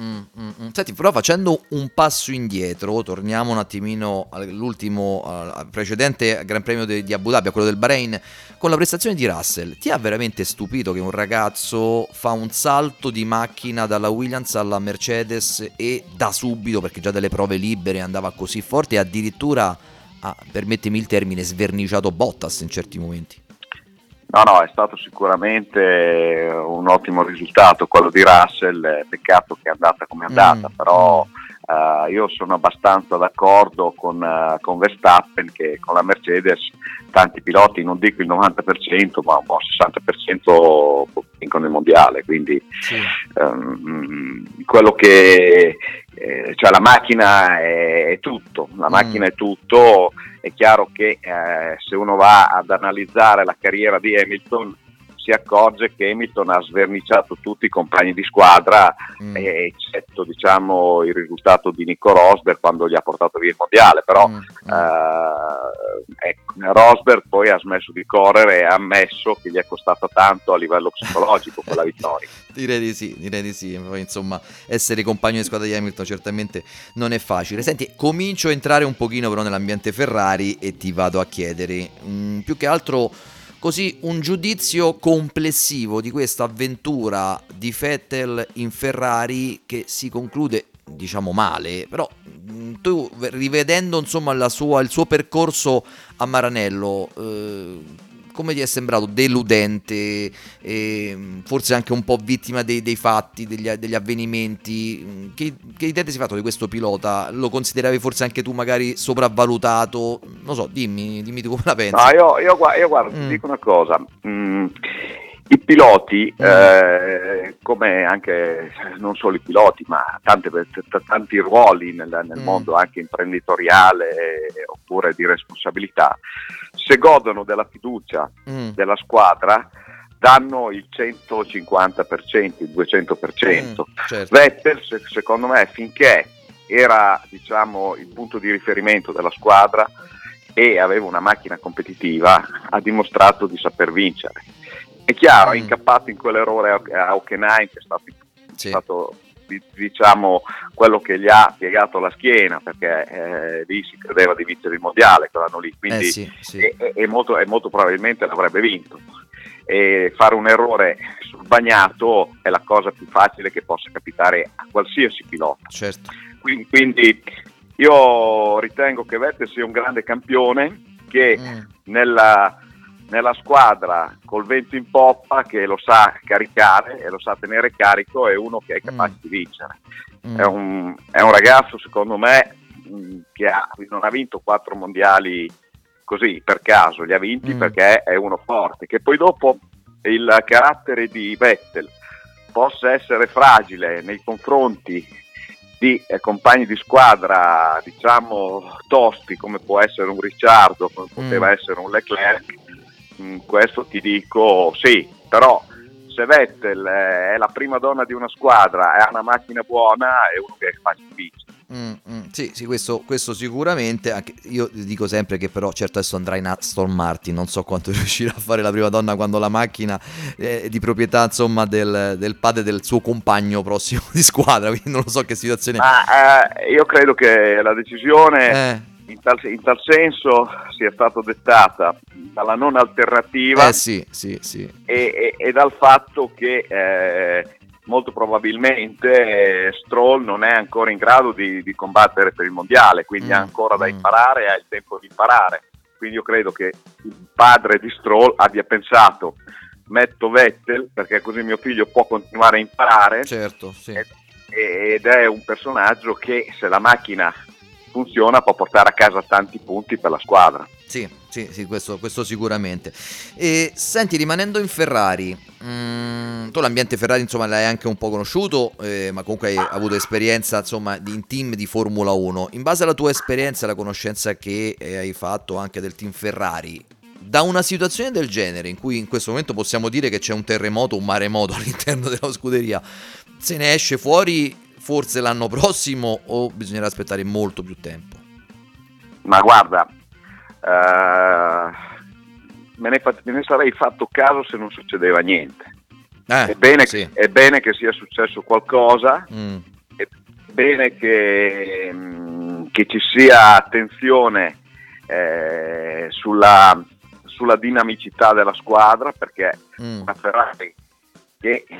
Mm, mm, mm. Senti, però facendo un passo indietro, torniamo un attimino all'ultimo, al precedente Gran Premio di Abu Dhabi, a quello del Bahrain, con la prestazione di Russell. Ti ha veramente stupito che un ragazzo fa un salto di macchina dalla Williams alla Mercedes e da subito, perché già delle prove libere andava così forte, e addirittura ha, permettimi il termine, sverniciato Bottas in certi momenti? No, no, è stato sicuramente un ottimo risultato quello di Russell, peccato che è andata come è andata, mm. però uh, io sono abbastanza d'accordo con, uh, con, Verstappen che con la Mercedes tanti piloti, non dico il 90%, ma un po' il 60% vincono il mondiale, quindi sì. um, quello che eh, cioè la macchina è, è tutto, la mm. macchina è tutto è chiaro che eh, se uno va ad analizzare la carriera di Hamilton si accorge che Hamilton ha sverniciato tutti i compagni di squadra, mm. eh, eccetto diciamo, il risultato di Nico Rosberg quando gli ha portato via il mondiale, però mm. eh, ecco, Rosberg poi ha smesso di correre e ha ammesso che gli è costata tanto a livello psicologico quella vittoria. direi di sì, direi di sì, poi, insomma essere compagno di squadra di Hamilton certamente non è facile. Senti, comincio a entrare un pochino però nell'ambiente Ferrari e ti vado a chiedere, mh, mm, più che altro così un giudizio complessivo di questa avventura di Vettel in Ferrari che si conclude diciamo male, però mm, tu rivedendo insomma sua, il suo percorso a Maranello, eh, come ti è sembrato? Deludente, eh, forse anche un po' vittima dei, dei fatti, degli, degli, avvenimenti. Che, che idea ti sei fatto di questo pilota? Lo consideravi forse anche tu magari sopravvalutato? Non so, dimmi, dimmi tu come la pensi. No, io, io, io guarda, mm. ti dico una cosa. Mm. I piloti, mm. eh, come anche non solo i piloti, ma tante, t- tanti ruoli nel, nel mm. mondo anche imprenditoriale oppure di responsabilità, se godono della fiducia mm. della squadra, danno il 150%, il 200%. Mm, certo. Vettel, secondo me, finché era diciamo, il punto di riferimento della squadra e aveva una macchina competitiva, ha dimostrato di saper vincere. È chiaro, mm. è incappato in quell'errore a Hockenheim che è stato, sì. stato diciamo quello che gli ha piegato la schiena perché eh, lì si credeva di vincere il mondiale quell'anno lì quindi eh sì, sì. E, e, molto, e, molto, probabilmente l'avrebbe vinto e fare un errore sul bagnato è la cosa più facile che possa capitare a qualsiasi pilota certo. quindi, quindi, io ritengo che Vettel sia un grande campione che mm. nella nella squadra col vento in poppa che lo sa caricare e lo sa tenere carico è uno che è capace mm. di vincere. Mm. È, un, è, un, ragazzo, secondo me, mm, che ha, non ha vinto quattro mondiali così per caso, li ha vinti mm. perché è uno forte, che poi dopo il carattere di Vettel possa essere fragile nei confronti di eh, compagni di squadra, diciamo, tosti come può essere un Ricciardo, come poteva mm. essere un Leclerc, Mm, questo ti dico sì, però se Vettel è la prima donna di una squadra e ha una macchina buona è uno che è facile vincere. Mm, mm, sì, sì questo, questo, sicuramente. Anche, io dico sempre che però certo adesso andrà in Aston Martin, non so quanto riuscirà a fare la prima donna quando la macchina è di proprietà insomma del, del padre del suo compagno prossimo di squadra, quindi non lo so che situazione... Ma eh, io credo che la decisione... Eh in tal, in tal, senso sia stata dettata dalla non alternativa eh sì, sì, sì. E, e, e, dal fatto che eh, molto probabilmente eh, Stroll non è ancora in grado di, di combattere per il mondiale, quindi mm, ha ancora da mm. imparare e ha il tempo di imparare. Quindi io credo che il padre di Stroll abbia pensato metto Vettel perché così mio figlio può continuare a imparare. Certo, sì. ed è un personaggio che se la macchina funziona può portare a casa tanti punti per la squadra. Sì, sì, sì questo, questo, sicuramente. E senti, rimanendo in Ferrari, mh, mm, tu l'ambiente Ferrari insomma l'hai anche un po' conosciuto, eh, ma comunque hai avuto esperienza insomma in team di Formula 1. In base alla tua esperienza e alla conoscenza che hai fatto anche del team Ferrari, da una situazione del genere in cui in questo momento possiamo dire che c'è un terremoto, un maremoto all'interno della scuderia, se ne esce fuori forse l'anno prossimo o bisognerà aspettare molto più tempo? Ma guarda, eh, me ne, me ne sarei fatto caso se non succedeva niente. Eh, è, bene, sì. è bene che sia successo qualcosa, Mm. è bene che, mm, che ci sia attenzione eh, sulla, sulla dinamicità della squadra perché Mm. una Ferrari che eh,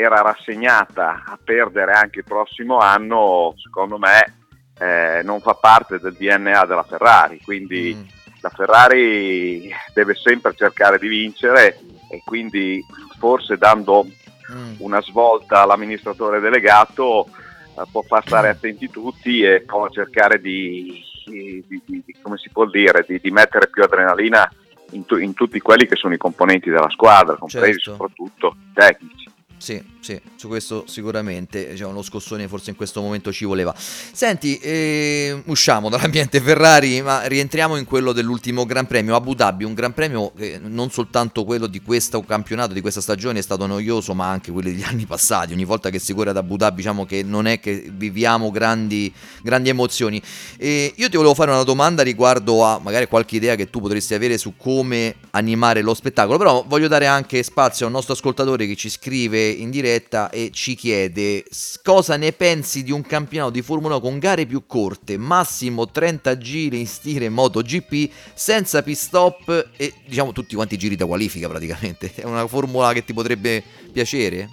era rassegnata a perdere anche il prossimo anno, secondo me eh, non fa parte del DNA della Ferrari, quindi Mm. la Ferrari deve sempre cercare di vincere e quindi forse dando Mm. una svolta all'amministratore delegato eh, può far stare attenti tutti e può cercare di, di- di- di- come si può dire, di, di mettere più adrenalina in, tu- in tutti quelli che sono i componenti della squadra, compresi Certo. soprattutto i tecnici. Sì, sì, su questo sicuramente diciamo, uno scossone forse in questo momento ci voleva. Senti, eh, usciamo dall'ambiente Ferrari, ma rientriamo in quello dell'ultimo Gran Premio Abu Dhabi, un Gran Premio che non soltanto quello di questo campionato, di questa stagione è stato noioso, ma anche quelli degli anni passati. Ogni volta che si corre ad Abu Dhabi, diciamo che non è che viviamo grandi, grandi emozioni. E io ti volevo fare una domanda riguardo a magari qualche idea che tu potresti avere su come animare lo spettacolo, però voglio dare anche spazio a un nostro ascoltatore che ci scrive in diretta e ci chiede cosa ne pensi di un campionato di Formula 1 con gare più corte, massimo 30 giri in stile MotoGP, senza pit stop e diciamo tutti quanti giri da qualifica praticamente. È una formula che ti potrebbe piacere?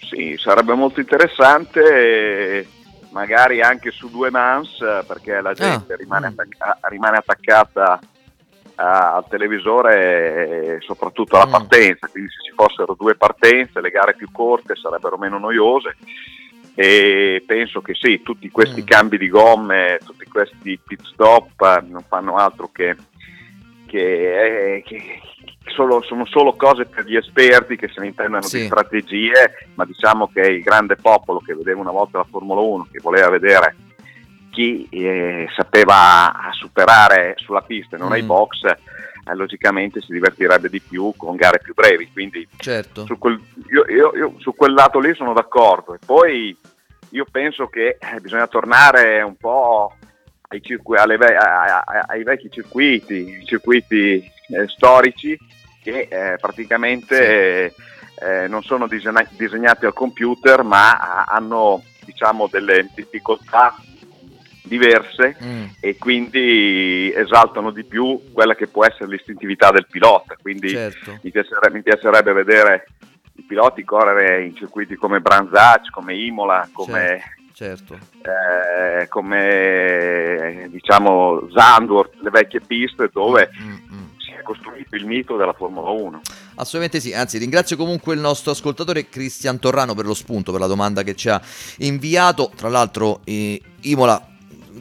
Sì, sarebbe molto interessante, magari anche su due mans, perché la gente rimane, attacca- rimane attaccata al televisore soprattutto alla partenza, quindi se ci fossero due partenze, le gare più corte sarebbero meno noiose. E penso che sì, tutti questi cambi di gomme, tutti questi pit stop eh, non fanno altro che, che, eh, che solo- sono solo cose per gli esperti che se ne intendono Sì. di strategie, ma diciamo che il grande popolo che vedeva una volta la Formula 1, che voleva vedere chi eh, sapeva superare sulla pista e non ai Mm. box, eh, logicamente si divertirebbe di più con gare più brevi. Quindi Certo. su quel, io, io- io su quel lato lì sono d'accordo. E poi io penso che eh, bisogna tornare un po' ai, circu- alle ve- a- a- ai vecchi circuiti, circuiti eh, storici che eh, praticamente eh, eh, non sono disegna- disegnati al computer ma ah, hanno diciamo delle difficoltà diverse Mm. e quindi esaltano di più quella che può essere l'istintività del pilota. Quindi Certo. mi, piacere- mi piacerebbe vedere i piloti correre in circuiti come Brands Hatch, come Imola, come, Certo. eh, come diciamo Zandvoort, le vecchie piste dove si è costruito il mito della Formula 1. Assolutamente sì, anzi ringrazio comunque il nostro ascoltatore Cristian Torrano per lo spunto, per la domanda che ci ha inviato. Tra l'altro eh, Imola,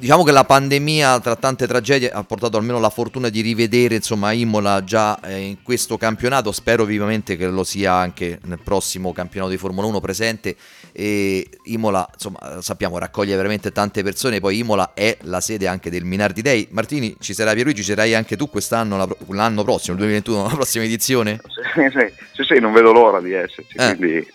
diciamo che la pandemia tra tante tragedie ha portato almeno la fortuna di rivedere insomma Imola già eh, in questo campionato, spero vivamente che lo sia anche nel prossimo campionato di Formula 1 presente e Imola insomma sappiamo raccoglie veramente tante persone, poi Imola è la sede anche del Minardi Day. Martini, ci sarai Pierluigi, ci sarai anche tu quest'anno, l'anno prossimo, il 2021, la prossima edizione? Sì, sì, sì, sì, non vedo l'ora di esserci, quindi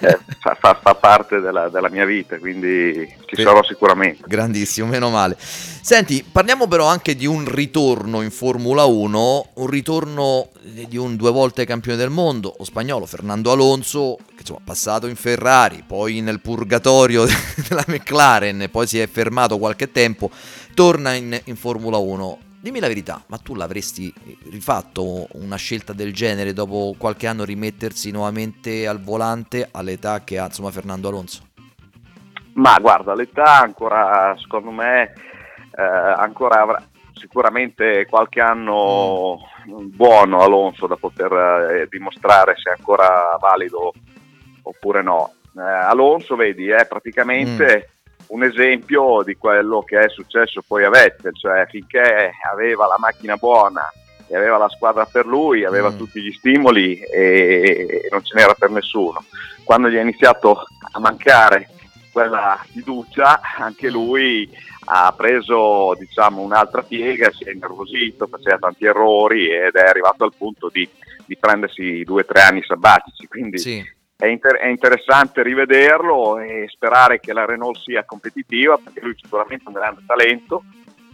eh, fa, fa- fa parte della, della mia vita, quindi ci Per- sarò sicuramente. Grandissimo, meno male. Senti, parliamo però anche di un ritorno in Formula 1, un ritorno di un due volte campione del mondo, lo spagnolo Fernando Alonso, che insomma è passato in Ferrari, poi nel purgatorio della McLaren, poi si è fermato qualche tempo, torna in, in Formula 1. Dimmi la verità, ma tu l'avresti rifatto una scelta del genere dopo qualche anno rimettersi nuovamente al volante all'età che ha insomma Fernando Alonso? Ma guarda, l'età ancora, secondo me, eh, ancora avrà sicuramente qualche anno buono Alonso da poter eh, dimostrare se è ancora valido oppure no. Eh, Alonso, vedi, è praticamente un esempio di quello che è successo poi a Vettel, cioè finché aveva la macchina buona e aveva la squadra per lui, aveva Mm. tutti gli stimoli e, e non ce n'era per nessuno. Quando gli è iniziato a mancare quella fiducia, anche lui ha preso diciamo, un'altra piega, si è innervosito, faceva tanti errori ed è arrivato al punto di, di prendersi due o tre anni sabbatici. Quindi è, inter- è interessante rivederlo e sperare che la Renault sia competitiva perché lui sicuramente è un grande talento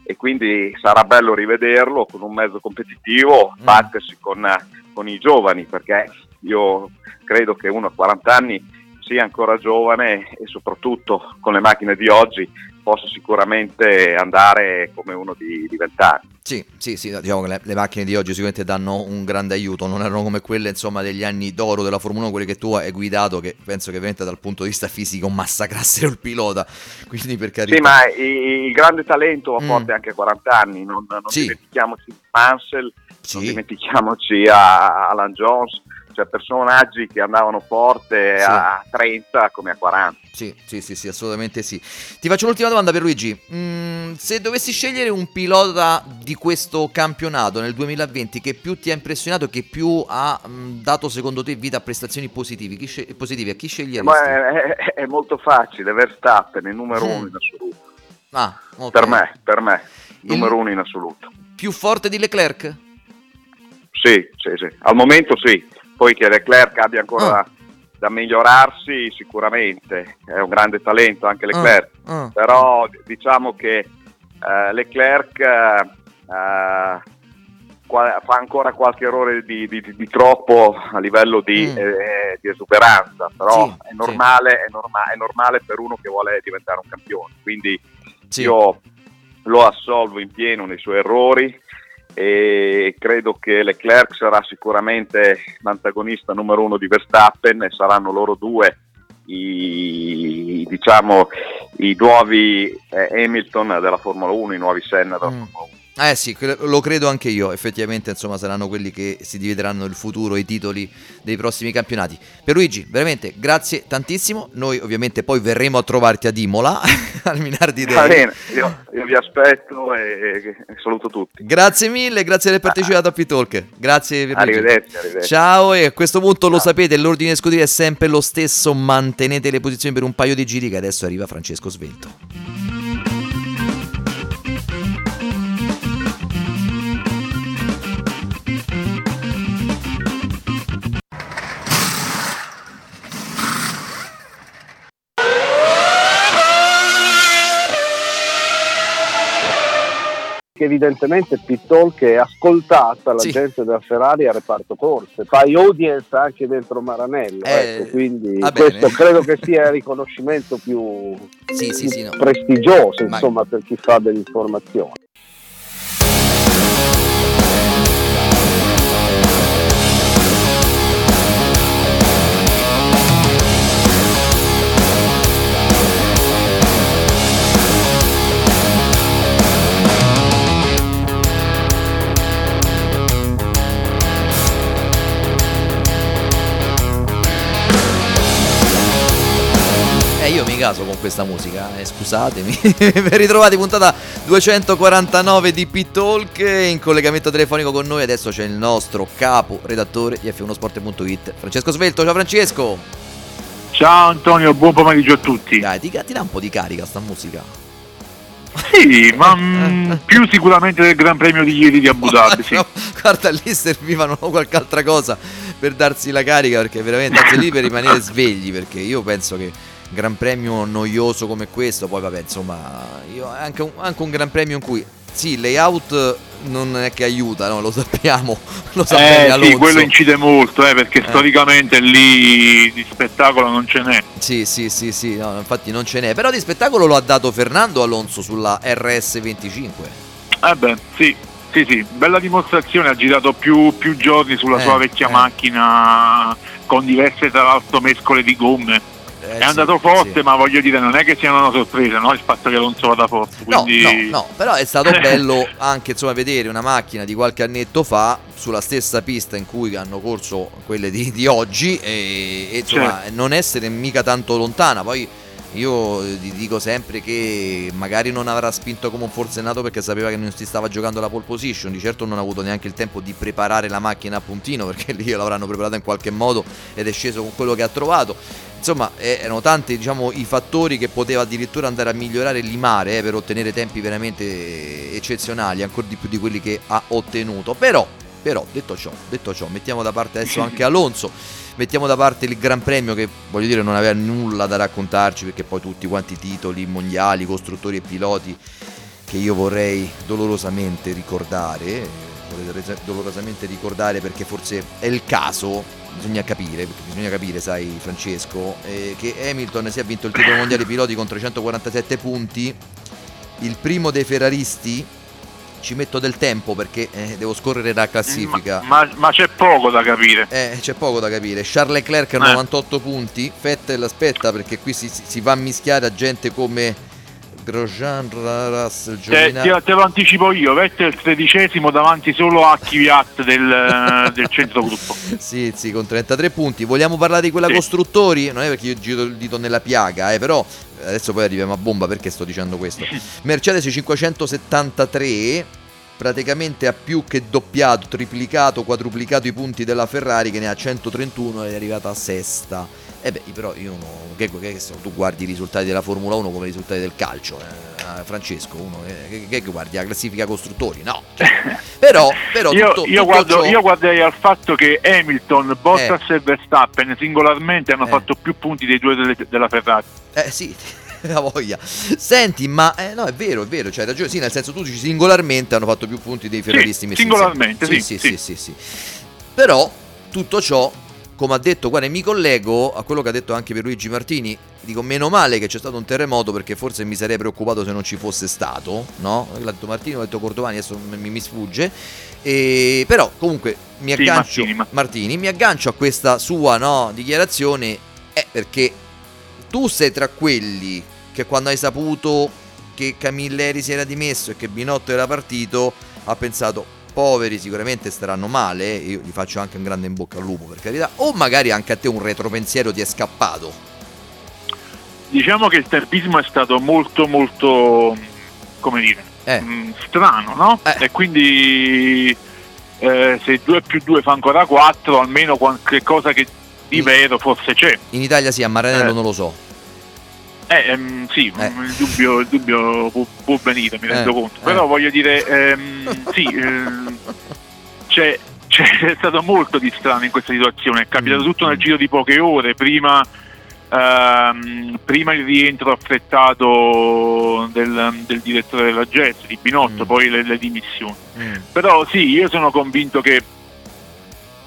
e quindi sarà bello rivederlo con un mezzo competitivo, Mm. battersi con, con i giovani, perché io credo che uno a 40 anni sia ancora giovane e soprattutto con le macchine di oggi possa sicuramente andare come uno di, di 20 anni. Sì, sì, sì, diciamo che le, le macchine di oggi sicuramente danno un grande aiuto, non erano come quelle insomma degli anni d'oro della Formula 1, quelle che tu hai guidato, che penso che veramente dal punto di vista fisico massacrassero il pilota, quindi per carità... Sì, ma i- il grande talento va Mm. forte anche a 40 anni, non, non Sì. dimentichiamoci di Mansell, Sì. non dimentichiamoci a Alan Jones, cioè personaggi che andavano forte Sì. a 30 come a 40. Sì, sì, sì, sì, assolutamente sì. Ti faccio un'ultima domanda per Luigi. Mm, se dovessi scegliere un pilota di questo campionato nel 2020 che più ti ha impressionato, che più ha mm, dato secondo te vita a prestazioni positive, chi sce- positive, a chi sceglieresti? È, è- è molto facile, Verstappen è il numero Mm. uno in assoluto. Ah, ok. Per me, per me, Il- numero uno in assoluto. Più forte di Leclerc? Sì, sì, sì. Al momento sì. Poi che Leclerc abbia ancora Ah. da, migliorarsi, sicuramente. È un grande talento anche Leclerc. Ah, ah. Però diciamo che eh, Leclerc eh, qua- fa ancora qualche errore di, di- di- di troppo a livello di, Mm. eh, esuberanza. Però Sì, è, normale, è, norma- è normale per uno che vuole diventare un campione. Quindi Sì. io lo assolvo in pieno nei suoi errori e credo che Leclerc sarà sicuramente l'antagonista numero uno di Verstappen e saranno loro due i, diciamo, i nuovi eh, Hamilton della Formula 1, i nuovi Senna della Mm. Formula 1. Eh sì, lo credo anche io, effettivamente insomma saranno quelli che si divideranno il futuro, i titoli dei prossimi campionati. Per Luigi, veramente grazie tantissimo, noi ovviamente poi verremo a trovarti ad Imola, al Minardi Va Day. bene, io, io vi aspetto e, e saluto tutti. Grazie mille, grazie di aver partecipato a P-Talk. Grazie per. Arrivederci, arrivederci. Ciao e a questo punto lo sapete, l'ordine scuderia è sempre lo stesso, mantenete le posizioni per un paio di giri che adesso arriva Francesco Svelto. Che evidentemente Pittalk è ascoltata la Sì. gente della Ferrari al reparto corse, fai audience anche dentro Maranello, Eh, ecco, quindi questo credo che sia il riconoscimento più, Sì, più sì, no. prestigioso Ma- insomma per chi fa dell'informazione. Caso con questa musica, eh, scusatemi. ben ritrovati, puntata 249 di P-Talk. In collegamento telefonico con noi adesso c'è il nostro capo redattore di F1sport.it, Francesco Svelto. Ciao Francesco. Ciao Antonio, buon pomeriggio a tutti. Dai, ti, ti dà un po' di carica sta musica. Sì, ma mm, più sicuramente del Gran Premio di ieri di Abu Dhabi, sì. No, guarda, lì servivano qualche altra cosa per darsi la carica, perché veramente, anzi lì per rimanere svegli, perché io penso che gran premio noioso come questo, poi vabbè, insomma, io anche un, anche un gran premio in cui, sì, il layout non è che aiuta, no? lo sappiamo, lo sa bene Eh, sì, quello incide molto, eh, perché Eh. storicamente lì di spettacolo non ce n'è. Sì, sì, sì, sì, no, infatti non ce n'è, però di spettacolo lo ha dato Fernando Alonso sulla RS25. Eh beh, sì, sì, sì, bella dimostrazione, ha girato più, più giorni sulla Eh, sua vecchia eh. macchina con diverse tra l'altro mescole di gomme. Eh, è sì, andato forte, sì. ma voglio dire, non è che sia una sorpresa, no? Il fatto che Alonso vada forte. No, Quindi... no, no, però è stato bello anche insomma vedere una macchina di qualche annetto fa sulla stessa pista in cui hanno corso quelle di, di oggi e, e, insomma Certo. non essere mica tanto lontana. Poi io eh, ti dico sempre che magari non avrà spinto come un forsennato perché sapeva che non si stava giocando la pole position, di certo non ha avuto neanche il tempo di preparare la macchina a puntino perché lì l'avranno preparata in qualche modo ed è sceso con quello che ha trovato. Insomma, eh, erano tanti diciamo, i fattori che poteva addirittura andare a migliorare Limare eh, per ottenere tempi veramente eccezionali, ancora di più di quelli che ha ottenuto. Però, però, detto ciò, detto ciò, mettiamo da parte adesso anche Alonso, mettiamo da parte il Gran Premio che voglio dire non aveva nulla da raccontarci perché poi tutti quanti i titoli mondiali, costruttori e piloti che io vorrei dolorosamente ricordare, eh, vorrei dolorosamente ricordare perché forse è il caso, bisogna capire, bisogna capire, sai Francesco, eh, che Hamilton si è vinto il titolo mondiale piloti con 347 punti, il primo dei ferraristi, ci metto del tempo perché eh, devo scorrere la classifica. Ma, ma c'è poco da capire. Eh, c'è poco da capire. Charles Leclerc ha Eh. 98 punti. Vettel aspetta perché qui si- si va a mischiare a gente come Grosjean, Ra- Russell, Te, te- te lo anticipo io, Vettel tredicesimo davanti solo a Kvyat del, del centrogruppo. Sì, sì, con 33 punti. Vogliamo parlare di quella costruttori? Non è perché io giro il dito nella piaga, eh, però adesso poi arriviamo a bomba perché sto dicendo questo. Mercedes 573 praticamente ha più che doppiato, triplicato, quadruplicato i punti della Ferrari che ne ha 131 ed è arrivata a sesta. E beh, però io no, che, che- tu guardi i risultati della Formula 1 come i risultati del calcio, eh, Francesco, uno eh, che, che- guardi la classifica costruttori? No. Cioè, però, però io, tutto, io tutto guardo- ciò- io guarderei al fatto che Hamilton, Bottas e Verstappen singolarmente hanno fatto più punti dei due delle- della Ferrari. Eh sì, la voglia. Senti, ma eh, no, è vero, è vero, c'hai ragione. Sì, nel senso tu dici singolarmente hanno fatto più punti dei ferraristi messi singolarmente, sì, sì, sì, sì, sì. Però tutto ciò, come ha detto, guarda, mi collego a quello che ha detto anche per Luigi Martini. Dico, meno male che c'è stato un terremoto perché forse mi sarei preoccupato se non ci fosse stato, no? L'ha detto Martini, l'ha detto Cordovani, adesso mi, mi sfugge. E, però comunque mi Sì, aggancio, Martini, ma- Martini, mi aggancio a questa sua no, dichiarazione è perché tu sei tra quelli che quando hai saputo che Camilleri si era dimesso e che Binotto era partito ha pensato poveri sicuramente staranno male io gli faccio anche un grande in bocca al lupo per carità o magari anche a te un retropensiero ti è scappato Diciamo che il tempismo è stato molto molto, come dire, Eh. mh, strano, no? E quindi eh, se 2 più 2 fa ancora 4, almeno qualche cosa che di vero forse c'è. in Italia sì a Maranello Eh. non lo so Eh, ehm, sì, il dubbio, il dubbio può, può venire, mi rendo Eh, conto. eh. Però voglio dire, ehm, sì, ehm, c'è, c'è stato molto di strano in questa situazione. È Mm. capitato tutto nel giro di poche ore. Prima, ehm, prima il rientro affrettato del, del direttore della GES, di Mm. Binotto, poi le, le dimissioni. Però sì, io sono convinto che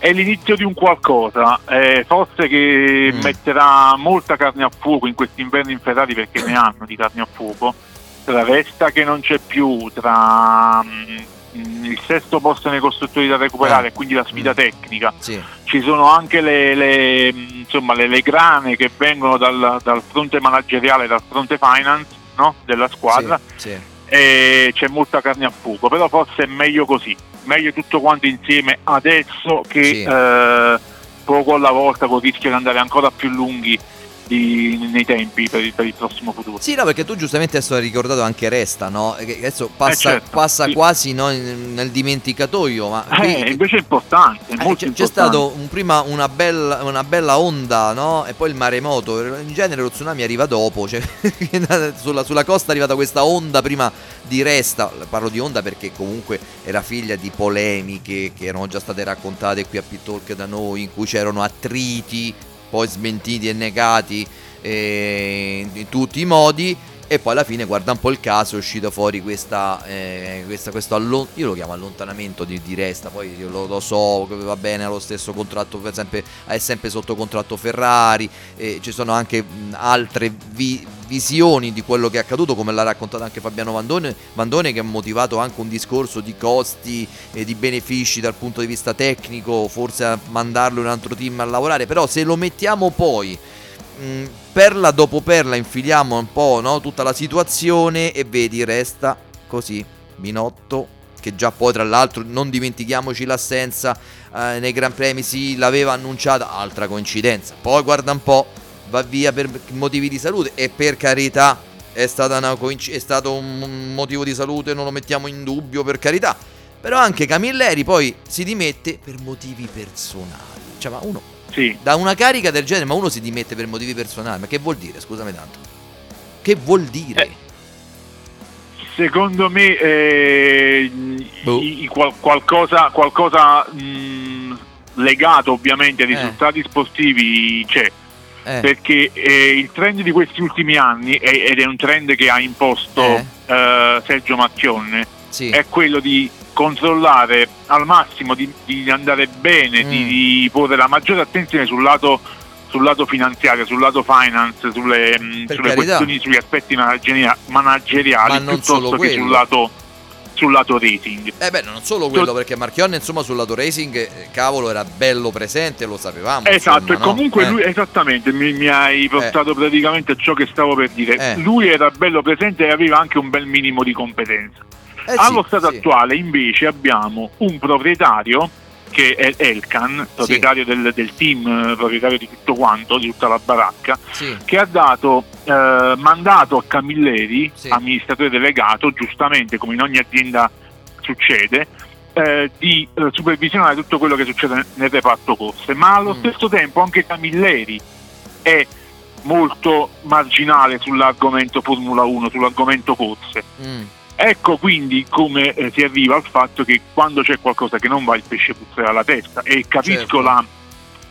è l'inizio di un qualcosa, eh, forse che metterà molta carne a fuoco in quest'inverno in Ferrari perché ne hanno di carne a fuoco, tra Resta che non c'è più, tra mm, il sesto posto nei costruttori da recuperare e quindi la sfida tecnica, ci sono anche le, le, mm, insomma, le, le grane che vengono dal, dal fronte manageriale, dal fronte finance no? della squadra. Sì. E c'è molta carne a fuoco, però forse è meglio così, meglio tutto quanto insieme adesso che Sì. eh, poco alla volta con il rischio di andare ancora più lunghi di- nei tempi per il, per il prossimo futuro. Sì, no, perché tu giustamente adesso hai ricordato anche Resta, no? Che Adesso passa, Eh, certo, passa sì. quasi no, nel dimenticatoio, ma qui- Eh, invece è importante, è Eh, molto c'è, c'è importante. stato un- prima una bella, una bella onda, no? E poi il maremoto. In genere lo tsunami arriva dopo. Cioè, sulla, sulla costa è arrivata questa onda prima di Resta. Parlo di onda perché comunque era figlia di polemiche che erano già state raccontate qui a Pittalk da noi, in cui c'erano attriti, poi smentiti e negati eh, in tutti i modi. E poi alla fine, guarda un po' il caso, è uscito fuori questa, eh, questa- questo allon- io lo chiamo allontanamento di, di Resta, poi io lo, lo so, va bene, ha lo stesso contratto, per esempio, è sempre sotto contratto Ferrari, e ci sono anche mh, altre vi- visioni di quello che è accaduto, come l'ha raccontato anche Fabiano Vandone, Vandone che ha motivato anche un discorso di costi e di benefici dal punto di vista tecnico, forse a mandarlo un altro team a lavorare, però se lo mettiamo poi mh, perla dopo perla infiliamo un po' no, tutta la situazione e vedi resta così Binotto che già poi tra l'altro non dimentichiamoci l'assenza eh, nei Gran Premi sì l'aveva annunciata altra coincidenza. Poi guarda un po' va via per motivi di salute e per carità è, coinc- è stato un motivo di salute non lo mettiamo in dubbio per carità. Però anche Camilleri poi si dimette per motivi personali. Cioè ma uno Sì. da una carica del genere, ma uno si dimette per motivi personali. Ma che vuol dire? Scusami tanto. Che vuol dire? Secondo me eh, i- i- qual- qualcosa, qualcosa mh, legato ovviamente ai Eh. risultati sportivi c'è. Eh. perché eh, il trend di questi ultimi anni, ed è un trend che ha imposto eh, Sergio Mattionne, è quello di controllare al massimo, di, di andare bene, Mm. di, di porre la maggiore attenzione sul lato, sul lato finanziario, sul lato finance, sulle, mh, Per sulle questioni, sugli aspetti manageri- manageriali Ma piuttosto che sul lato, sul lato rating. Eh beh, non solo quello, perché Marchionne insomma sul lato racing, eh, cavolo, era bello presente, lo sapevamo. Esatto, insomma, e no? comunque Eh. lui esattamente mi, mi hai portato praticamente a ciò che stavo per dire. Eh. Lui era bello presente e aveva anche un bel minimo di competenza. Eh Allo sì, stato sì. attuale invece abbiamo un proprietario che è Elkan, proprietario del, del team, eh, proprietario di tutto quanto, di tutta la baracca, Sì. che ha dato eh, mandato a Camilleri, amministratore delegato, giustamente come in ogni azienda succede, eh, di eh, supervisionare tutto quello che succede nel reparto corse, ma allo stesso tempo anche Camilleri è molto marginale sull'argomento Formula 1, sull'argomento corse. Mm. Ecco quindi come eh, si arriva al fatto che quando c'è qualcosa che non va il pesce puzzerà alla testa e capisco Certo. la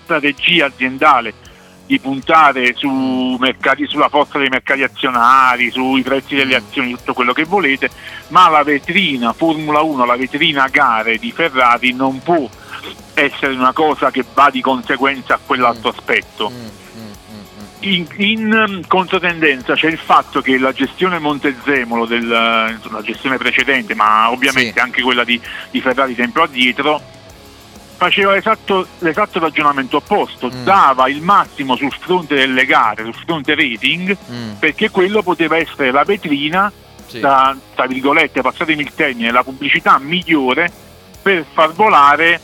strategia aziendale di puntare su mercati, sulla forza dei mercati azionari, sui prezzi delle azioni, tutto quello che volete, ma la vetrina Formula 1, la vetrina gare di Ferrari non può essere una cosa che va di conseguenza a quell'altro aspetto. In, in um, controtendenza c'è il fatto che la gestione Montezemolo, del, eh, insomma, la gestione precedente, ma ovviamente anche quella di, di Ferrari tempo addietro, faceva esatto, l'esatto ragionamento opposto, dava il massimo sul fronte delle gare, sul fronte rating, perché quello poteva essere la vetrina, da, tra virgolette, passatemi il termine, la pubblicità migliore per far volare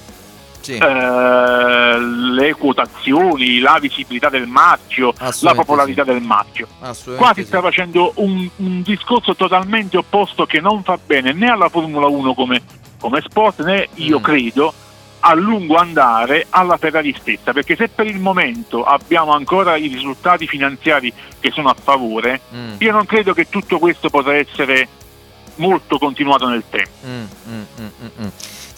eh, le quotazioni, la visibilità del marchio, la popolarità del marchio. Qua si sta facendo un, un discorso totalmente opposto che non fa bene né alla Formula 1 come, come sport né io credo a lungo andare alla Ferrari stessa perché se per il momento abbiamo ancora i risultati finanziari che sono a favore Mm. io non credo che tutto questo potrà essere molto continuato nel tempo Mm, mm, mm, mm, mm.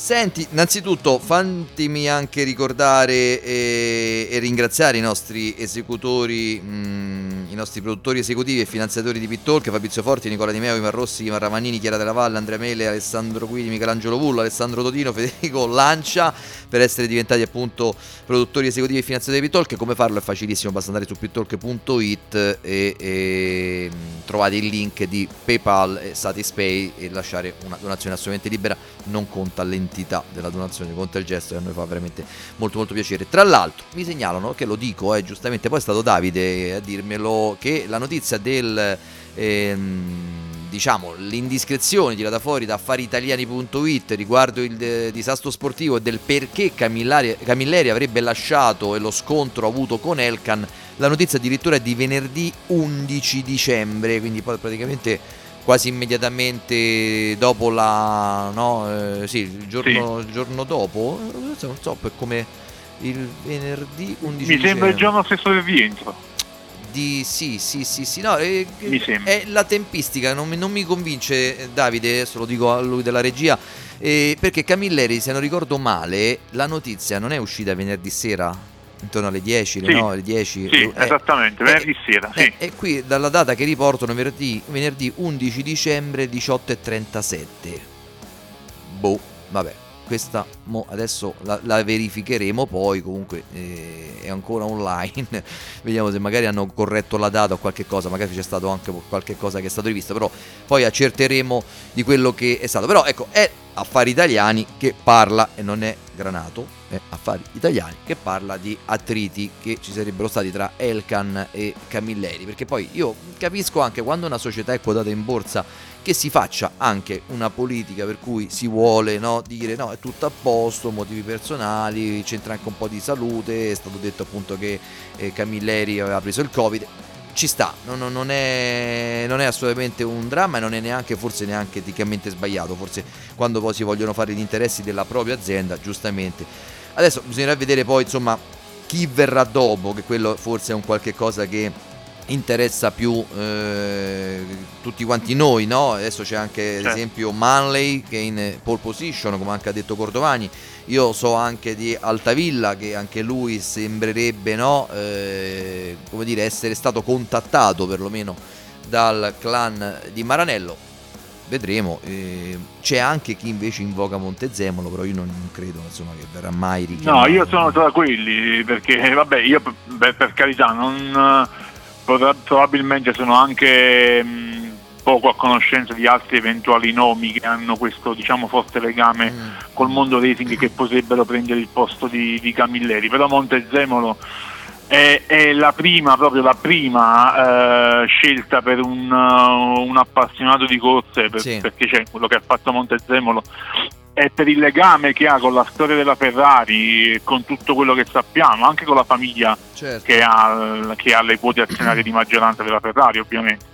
Senti, innanzitutto fatemi anche ricordare e, e ringraziare i nostri esecutori, mm, i nostri produttori esecutivi e finanziatori di Pittalk, Fabrizio Forti, Nicola Di Meo, Ivan Rossi, Ivan Ravanini, Chiara Della Valle, Andrea Mele, Alessandro Guidi, Michelangelo Vullo, Alessandro Totino, Federico Lancia per essere diventati appunto produttori esecutivi e finanziatori di Pittalk. Come farlo è facilissimo, basta andare su pittalk.it e, e, mm, trovate il link di PayPal e Satispay e lasciare una donazione assolutamente libera, non conta l'entità della donazione, conta il gesto e a noi fa veramente molto molto piacere. Tra l'altro mi segnalano che lo dico, eh, giustamente poi è stato Davide a dirmelo, che la notizia del... ehm, diciamo l'indiscrezione tirata fuori da affariitaliani.it riguardo il eh, disastro sportivo e del perché Camilleri, Camilleri avrebbe lasciato e lo scontro avuto con Elkan la notizia addirittura è di venerdì 11 dicembre quindi poi praticamente quasi immediatamente dopo la no eh, sì il giorno, il giorno dopo eh, non so per come il venerdì 11 mi sembra il giorno stesso del rientro di sì, sì, sì, sì, no, eh, Mi sembra. è la tempistica, non mi, non mi convince eh, Davide, adesso lo dico a lui della regia, eh, perché Camilleri, se non ricordo male, la notizia non è uscita venerdì sera, intorno alle 10, le Sì. no, alle 10. sì eh, esattamente venerdì sera sì. eh, e qui dalla data che riportano venerdì, venerdì 11 dicembre 18.37. Boh, vabbè, questa adesso la, la verificheremo poi, comunque eh, è ancora online, vediamo se magari hanno corretto la data o qualche cosa, magari c'è stato anche qualche cosa che è stato rivisto, però poi accerteremo di quello che è stato. Però ecco, è Affari Italiani che parla e non è Granato, è Affari Italiani che parla di attriti che ci sarebbero stati tra Elkan e Camilleri, perché poi io capisco anche quando una società è quotata in borsa che si faccia anche una politica per cui si vuole no, dire no è tutto a posto, motivi personali, c'entra anche un po' di salute, è stato detto appunto che eh, Camilleri aveva preso il covid, ci sta, non, non- è, non è assolutamente un dramma e non è neanche forse neanche eticamente sbagliato, forse quando poi si vogliono fare gli interessi della propria azienda, giustamente. Adesso bisognerà vedere poi insomma chi verrà dopo, che quello forse è un qualche cosa che interessa più eh, tutti quanti noi, no? Adesso c'è anche ad Certo. esempio Manley che è in pole position, come anche ha detto Cordovani. Io so anche di Altavilla che anche lui sembrerebbe, no? Eh, come dire, essere stato contattato perlomeno dal clan di Maranello. Vedremo. eh, c'è anche chi invece invoca Montezemolo, però io non, non credo insomma, che verrà mai richiamato. No, io sono tra quelli, perché vabbè, io beh, per carità, non, probabilmente sono anche mh, poco a conoscenza di altri eventuali nomi che hanno questo diciamo forte legame col mondo racing che potrebbero prendere il posto di, di Camilleri, però Montezemolo è, è la prima, proprio la prima eh, scelta per un, uh, un appassionato di corse, per- Sì. perché c'è quello che ha fatto Montezemolo è per il legame che ha con la storia della Ferrari con tutto quello che sappiamo, anche con la famiglia Certo. che, ha, che ha le quote azionarie di maggioranza della Ferrari, ovviamente.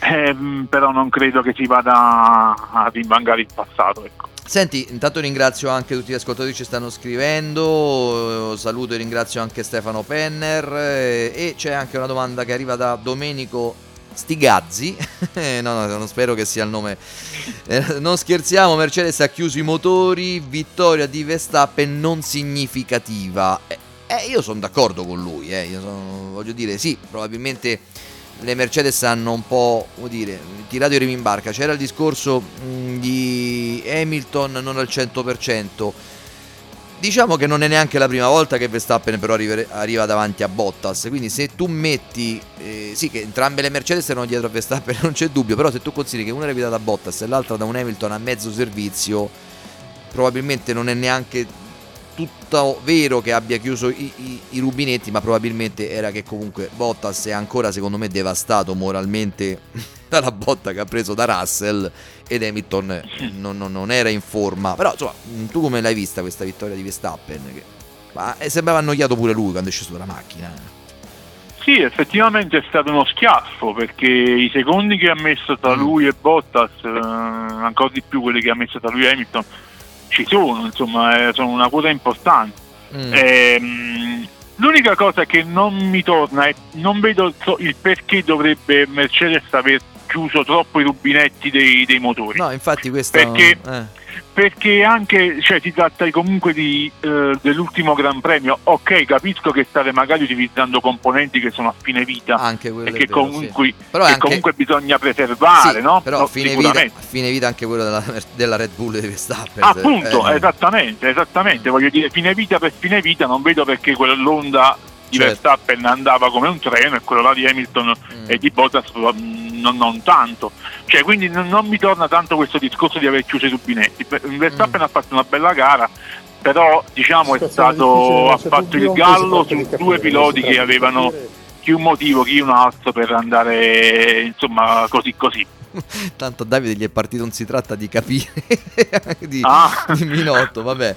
Ehm, però non credo che si vada a rimbangare il passato. Ecco. Senti, intanto ringrazio anche tutti gli ascoltatori che ci stanno scrivendo, saluto e ringrazio anche Stefano Penner eh, e c'è anche una domanda che arriva da Domenico Stigazzi, no, no, non spero che sia il nome, Eh, non scherziamo, Mercedes ha chiuso i motori, vittoria di Verstappen non significativa. Eh, eh, io sono d'accordo con lui, eh, sono- voglio dire, sì, probabilmente le Mercedes hanno un po', dire, tirato i remi in barca. C'era il discorso mh, di Hamilton non al 100%. Diciamo che non è neanche la prima volta che Verstappen però arriva, arriva davanti a Bottas, quindi se tu metti, eh, sì che entrambe le Mercedes erano dietro a Verstappen non c'è dubbio, però se tu consideri che una era guidata da Bottas e l'altra da un Hamilton a mezzo servizio, probabilmente non è neanche tutto vero che abbia chiuso i, i- i rubinetti, ma probabilmente era che comunque Bottas è ancora secondo me devastato moralmente dalla botta che ha preso da Russell ed Hamilton non, non- non era in forma. Però insomma, tu come l'hai vista questa vittoria di Verstappen? Che- ma eh, sembrava annoiato pure lui quando è sceso dalla macchina. Sì, effettivamente è stato uno schiaffo perché i secondi che ha messo tra lui e Bottas, eh, ancora di più quelli che ha messo tra lui e Hamilton, ci sono, insomma, eh, sono una quota importante. Mm. Ehm, l'unica cosa che non mi torna è non vedo il perché dovrebbe Mercedes aver chiuso troppo i rubinetti dei, dei motori. No, infatti questo... Perché- eh. Perché anche, cioè, si tratta comunque di, eh, dell'ultimo Gran Premio. Ok, capisco che state magari utilizzando componenti che sono a fine vita Anche quello e che, vero, comunque, sì. Che anche- comunque bisogna preservare, Sì, no? Però No, a fine, vita, fine vita anche quello della, della Red Bull di Verstappen. Appunto, Eh, esattamente, esattamente. Voglio dire, fine vita per fine vita, non vedo perché quell'onda di Certo. Verstappen andava come un treno e quello là di Hamilton Mm. e di Bottas mm, non, non tanto. Cioè, quindi non, non mi torna tanto questo discorso di aver chiuso i rubinetti. Pe- Verstappen Mm. ha fatto una bella gara, però diciamo è stato, ha fatto il gallo su due piloti che avevano chi un motivo, chi un altro per andare insomma così così. Tanto a Davide gli è partito, non si tratta di capire di, Ah. di Minotto, vabbè.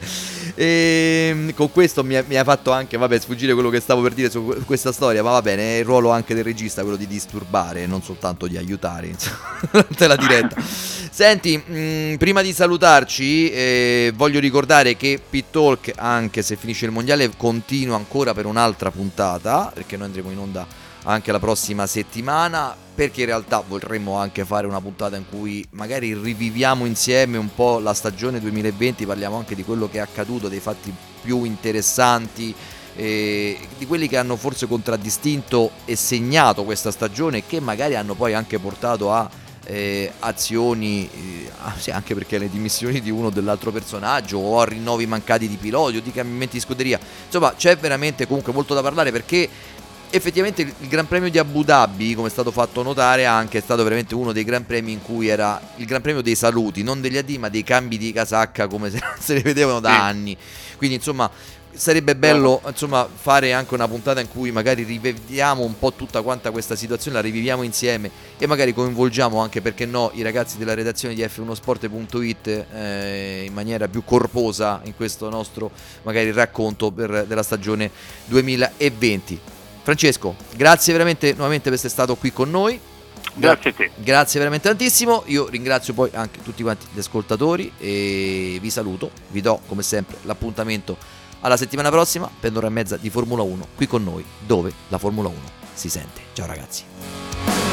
E con questo mi ha, mi ha fatto anche, vabbè, sfuggire quello che stavo per dire su que- questa storia, ma va bene, è il ruolo anche del regista quello di disturbare, non soltanto di aiutare, durante la diretta. Senti, mh, prima di salutarci, eh, voglio ricordare che Pit Talk, anche se finisce il mondiale, continua ancora per un'altra puntata, perché noi andremo in onda anche la prossima settimana perché in realtà vorremmo anche fare una puntata in cui magari riviviamo insieme un po' la stagione 2020, parliamo anche di quello che è accaduto, dei fatti più interessanti, eh, di quelli che hanno forse contraddistinto e segnato questa stagione e che magari hanno poi anche portato a eh, azioni, eh, ah, anche perché le dimissioni di uno o dell'altro personaggio o a rinnovi mancati di piloti o di cambiamenti di scuderia. Insomma, c'è veramente comunque molto da parlare perché effettivamente il Gran Premio di Abu Dhabi, come è stato fatto notare, anche è stato veramente uno dei Gran Premi in cui era il Gran Premio dei saluti, non degli addii, ma dei cambi di casacca come se se ne vedevano da Sì. anni. Quindi, insomma, sarebbe bello insomma, fare anche una puntata in cui magari rivediamo un po' tutta quanta questa situazione, la riviviamo insieme e magari coinvolgiamo anche, perché no, i ragazzi della redazione di F1sport.it eh, in maniera più corposa in questo nostro magari racconto per- della stagione 2020. Francesco, grazie veramente nuovamente per essere stato qui con noi. Grazie a te. Grazie veramente tantissimo. Io ringrazio poi anche tutti quanti gli ascoltatori e vi saluto. Vi do come sempre l'appuntamento alla settimana prossima per un'ora e mezza di Formula 1 qui con noi, dove la Formula 1 si sente. Ciao ragazzi.